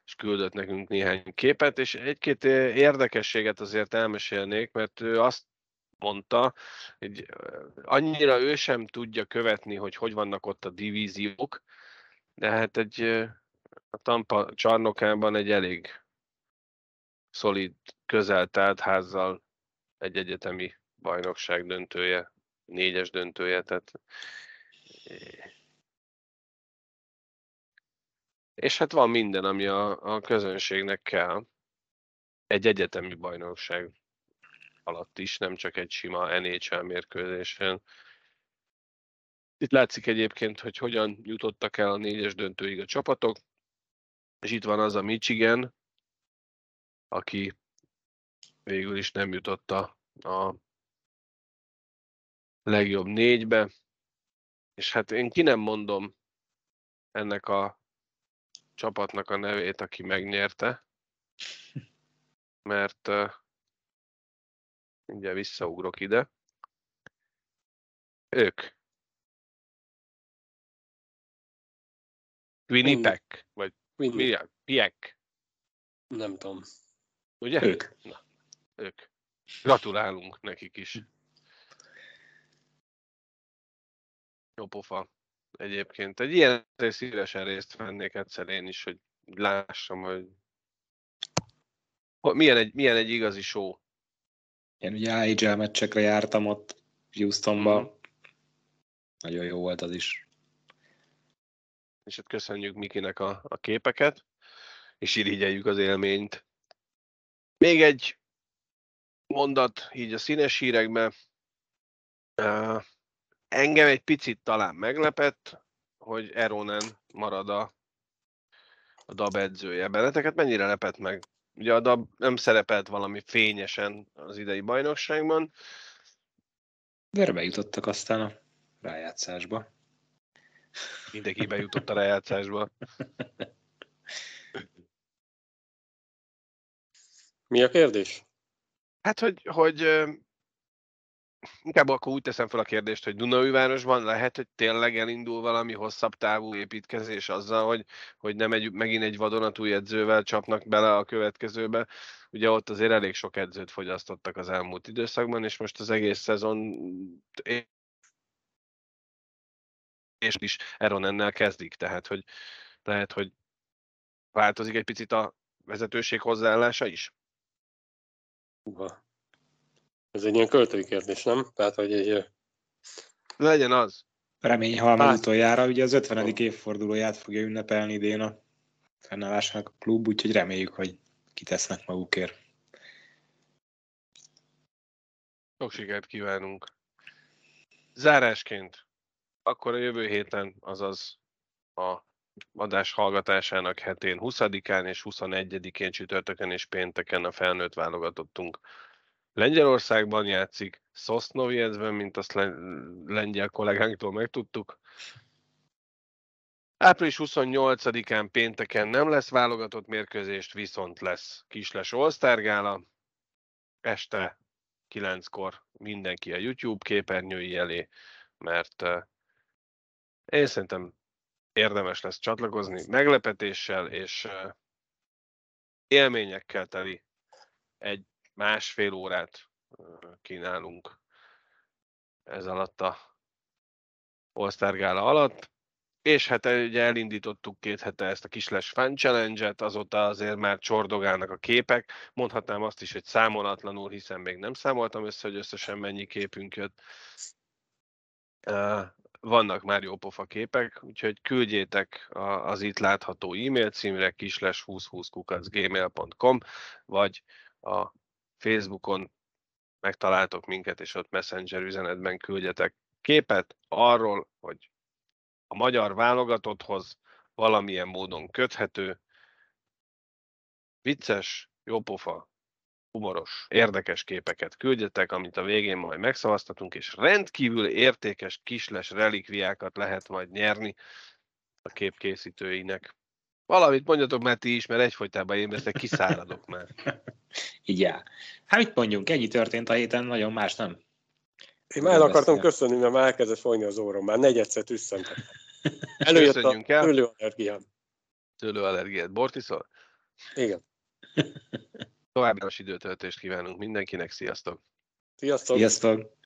és küldött nekünk néhány képet, és egy-két érdekességet azért elmesélnék, mert ő azt mondta, hogy annyira ő sem tudja követni, hogy hogy vannak ott a divíziók, de hát egy a Tampa csarnokában egy elég szolid, közel telt házzal egy egyetemi bajnokság döntője, négyes döntője, tehát és hát van minden, ami a, a közönségnek kell. Egy egyetemi bajnokság alatt is, nem csak egy sima NHL mérkőzésen. Itt látszik egyébként, hogy hogyan jutottak el a négyes döntőig a csapatok, és itt van az a Michigan, aki végül is nem jutott a, a legjobb négybe, és hát én ki nem mondom ennek a csapatnak a nevét, aki megnyerte, mert Mindjárt visszaugrok ide. Ők. Winnipeg, vagy a? Piek, Nem tudom. ugye? Ők. Ők. Gratulálunk nekik is. Jó pofa. Egyébként egy ilyen szívesen részt vennék egyszer én is, hogy lássam, hogy milyen egy, milyen egy igazi show. Én ugye AHL meccsekre jártam ott Houstonba. Mhm. Nagyon jó volt az is. És hát köszönjük Mikinek a, a képeket, és irigyeljük az élményt. Még egy mondat így a színes hírekben. Uh, engem egy picit talán meglepett, hogy Eronen marad a, a DAB edzője. Benneteket mennyire lepett meg? Ugye a DAB nem szerepelt valami fényesen az idei bajnokságban, De bejutottak aztán a rájátszásba. mindenki bejutott a rájátszásba. Mi a kérdés? Hát, hogy, hogy inkább akkor úgy teszem fel a kérdést, hogy Dunaújvárosban lehet, hogy tényleg elindul valami hosszabb távú építkezés azzal, hogy, hogy nem egy, megint egy vadonatúj edzővel csapnak bele a következőbe. Ugye ott azért elég sok edzőt fogyasztottak az elmúlt időszakban, és most az egész szezon és is Eronennel kezdik, tehát hogy lehet, hogy változik egy picit a vezetőség hozzáállása is. Uha. Ez egy ilyen költői kérdés, nem? Tehát, hogy egy... Legyen az. Remény halma Hát- utoljára, ugye az 50. évfordulóját fogja ünnepelni idén a fennállásának a klub, úgyhogy reméljük, hogy kitesznek magukért. Sok sikert kívánunk. Zárásként, akkor a jövő héten, azaz a adás hallgatásának hetén 20-án és 21-én csütörtökön és pénteken a felnőtt válogatottunk. Lengyelországban játszik, Szosznoviecben, mint azt len- lengyel kollégánktól megtudtuk. Április 28-án pénteken nem lesz válogatott mérkőzést, viszont lesz Kisles All-Star Gála. Este 9-kor mindenki a YouTube képernyői elé, mert eh, én szerintem érdemes lesz csatlakozni meglepetéssel és eh, élményekkel teli egy másfél órát eh, kínálunk ez alatt a Gála alatt. És hát ugye elindítottuk két hete ezt a Kisles Fan Challenge-et, azóta azért már csordogálnak a képek. Mondhatnám azt is, hogy számolatlanul, hiszen még nem számoltam össze, hogy összesen mennyi képünk jött. Vannak már jó pofa képek, úgyhogy küldjétek az itt látható e-mail címre kisles2020kukacgmail.com vagy a Facebookon megtaláltok minket, és ott Messenger üzenetben küldjetek képet arról, hogy a magyar válogatotthoz valamilyen módon köthető, vicces, jópofa, humoros, érdekes képeket küldjetek, amit a végén majd megszavaztatunk, és rendkívül értékes kisles relikviákat lehet majd nyerni a kép készítőinek. Valamit mondjatok már ti is, mert egyfolytában én beszélek, kiszáradok már. Így áll. Hát mit mondjunk, ennyi történt a héten, nagyon más nem. Én már el akartam Beszél. köszönni, mert már elkezdett folyni az órom, már negyedszer tüsszentem. Előjött a el. szőlőallergiám. Szőlőallergiát, bortiszol. Igen. További időtöltést kívánunk mindenkinek, sziasztok! Sziasztok! Sziasztok!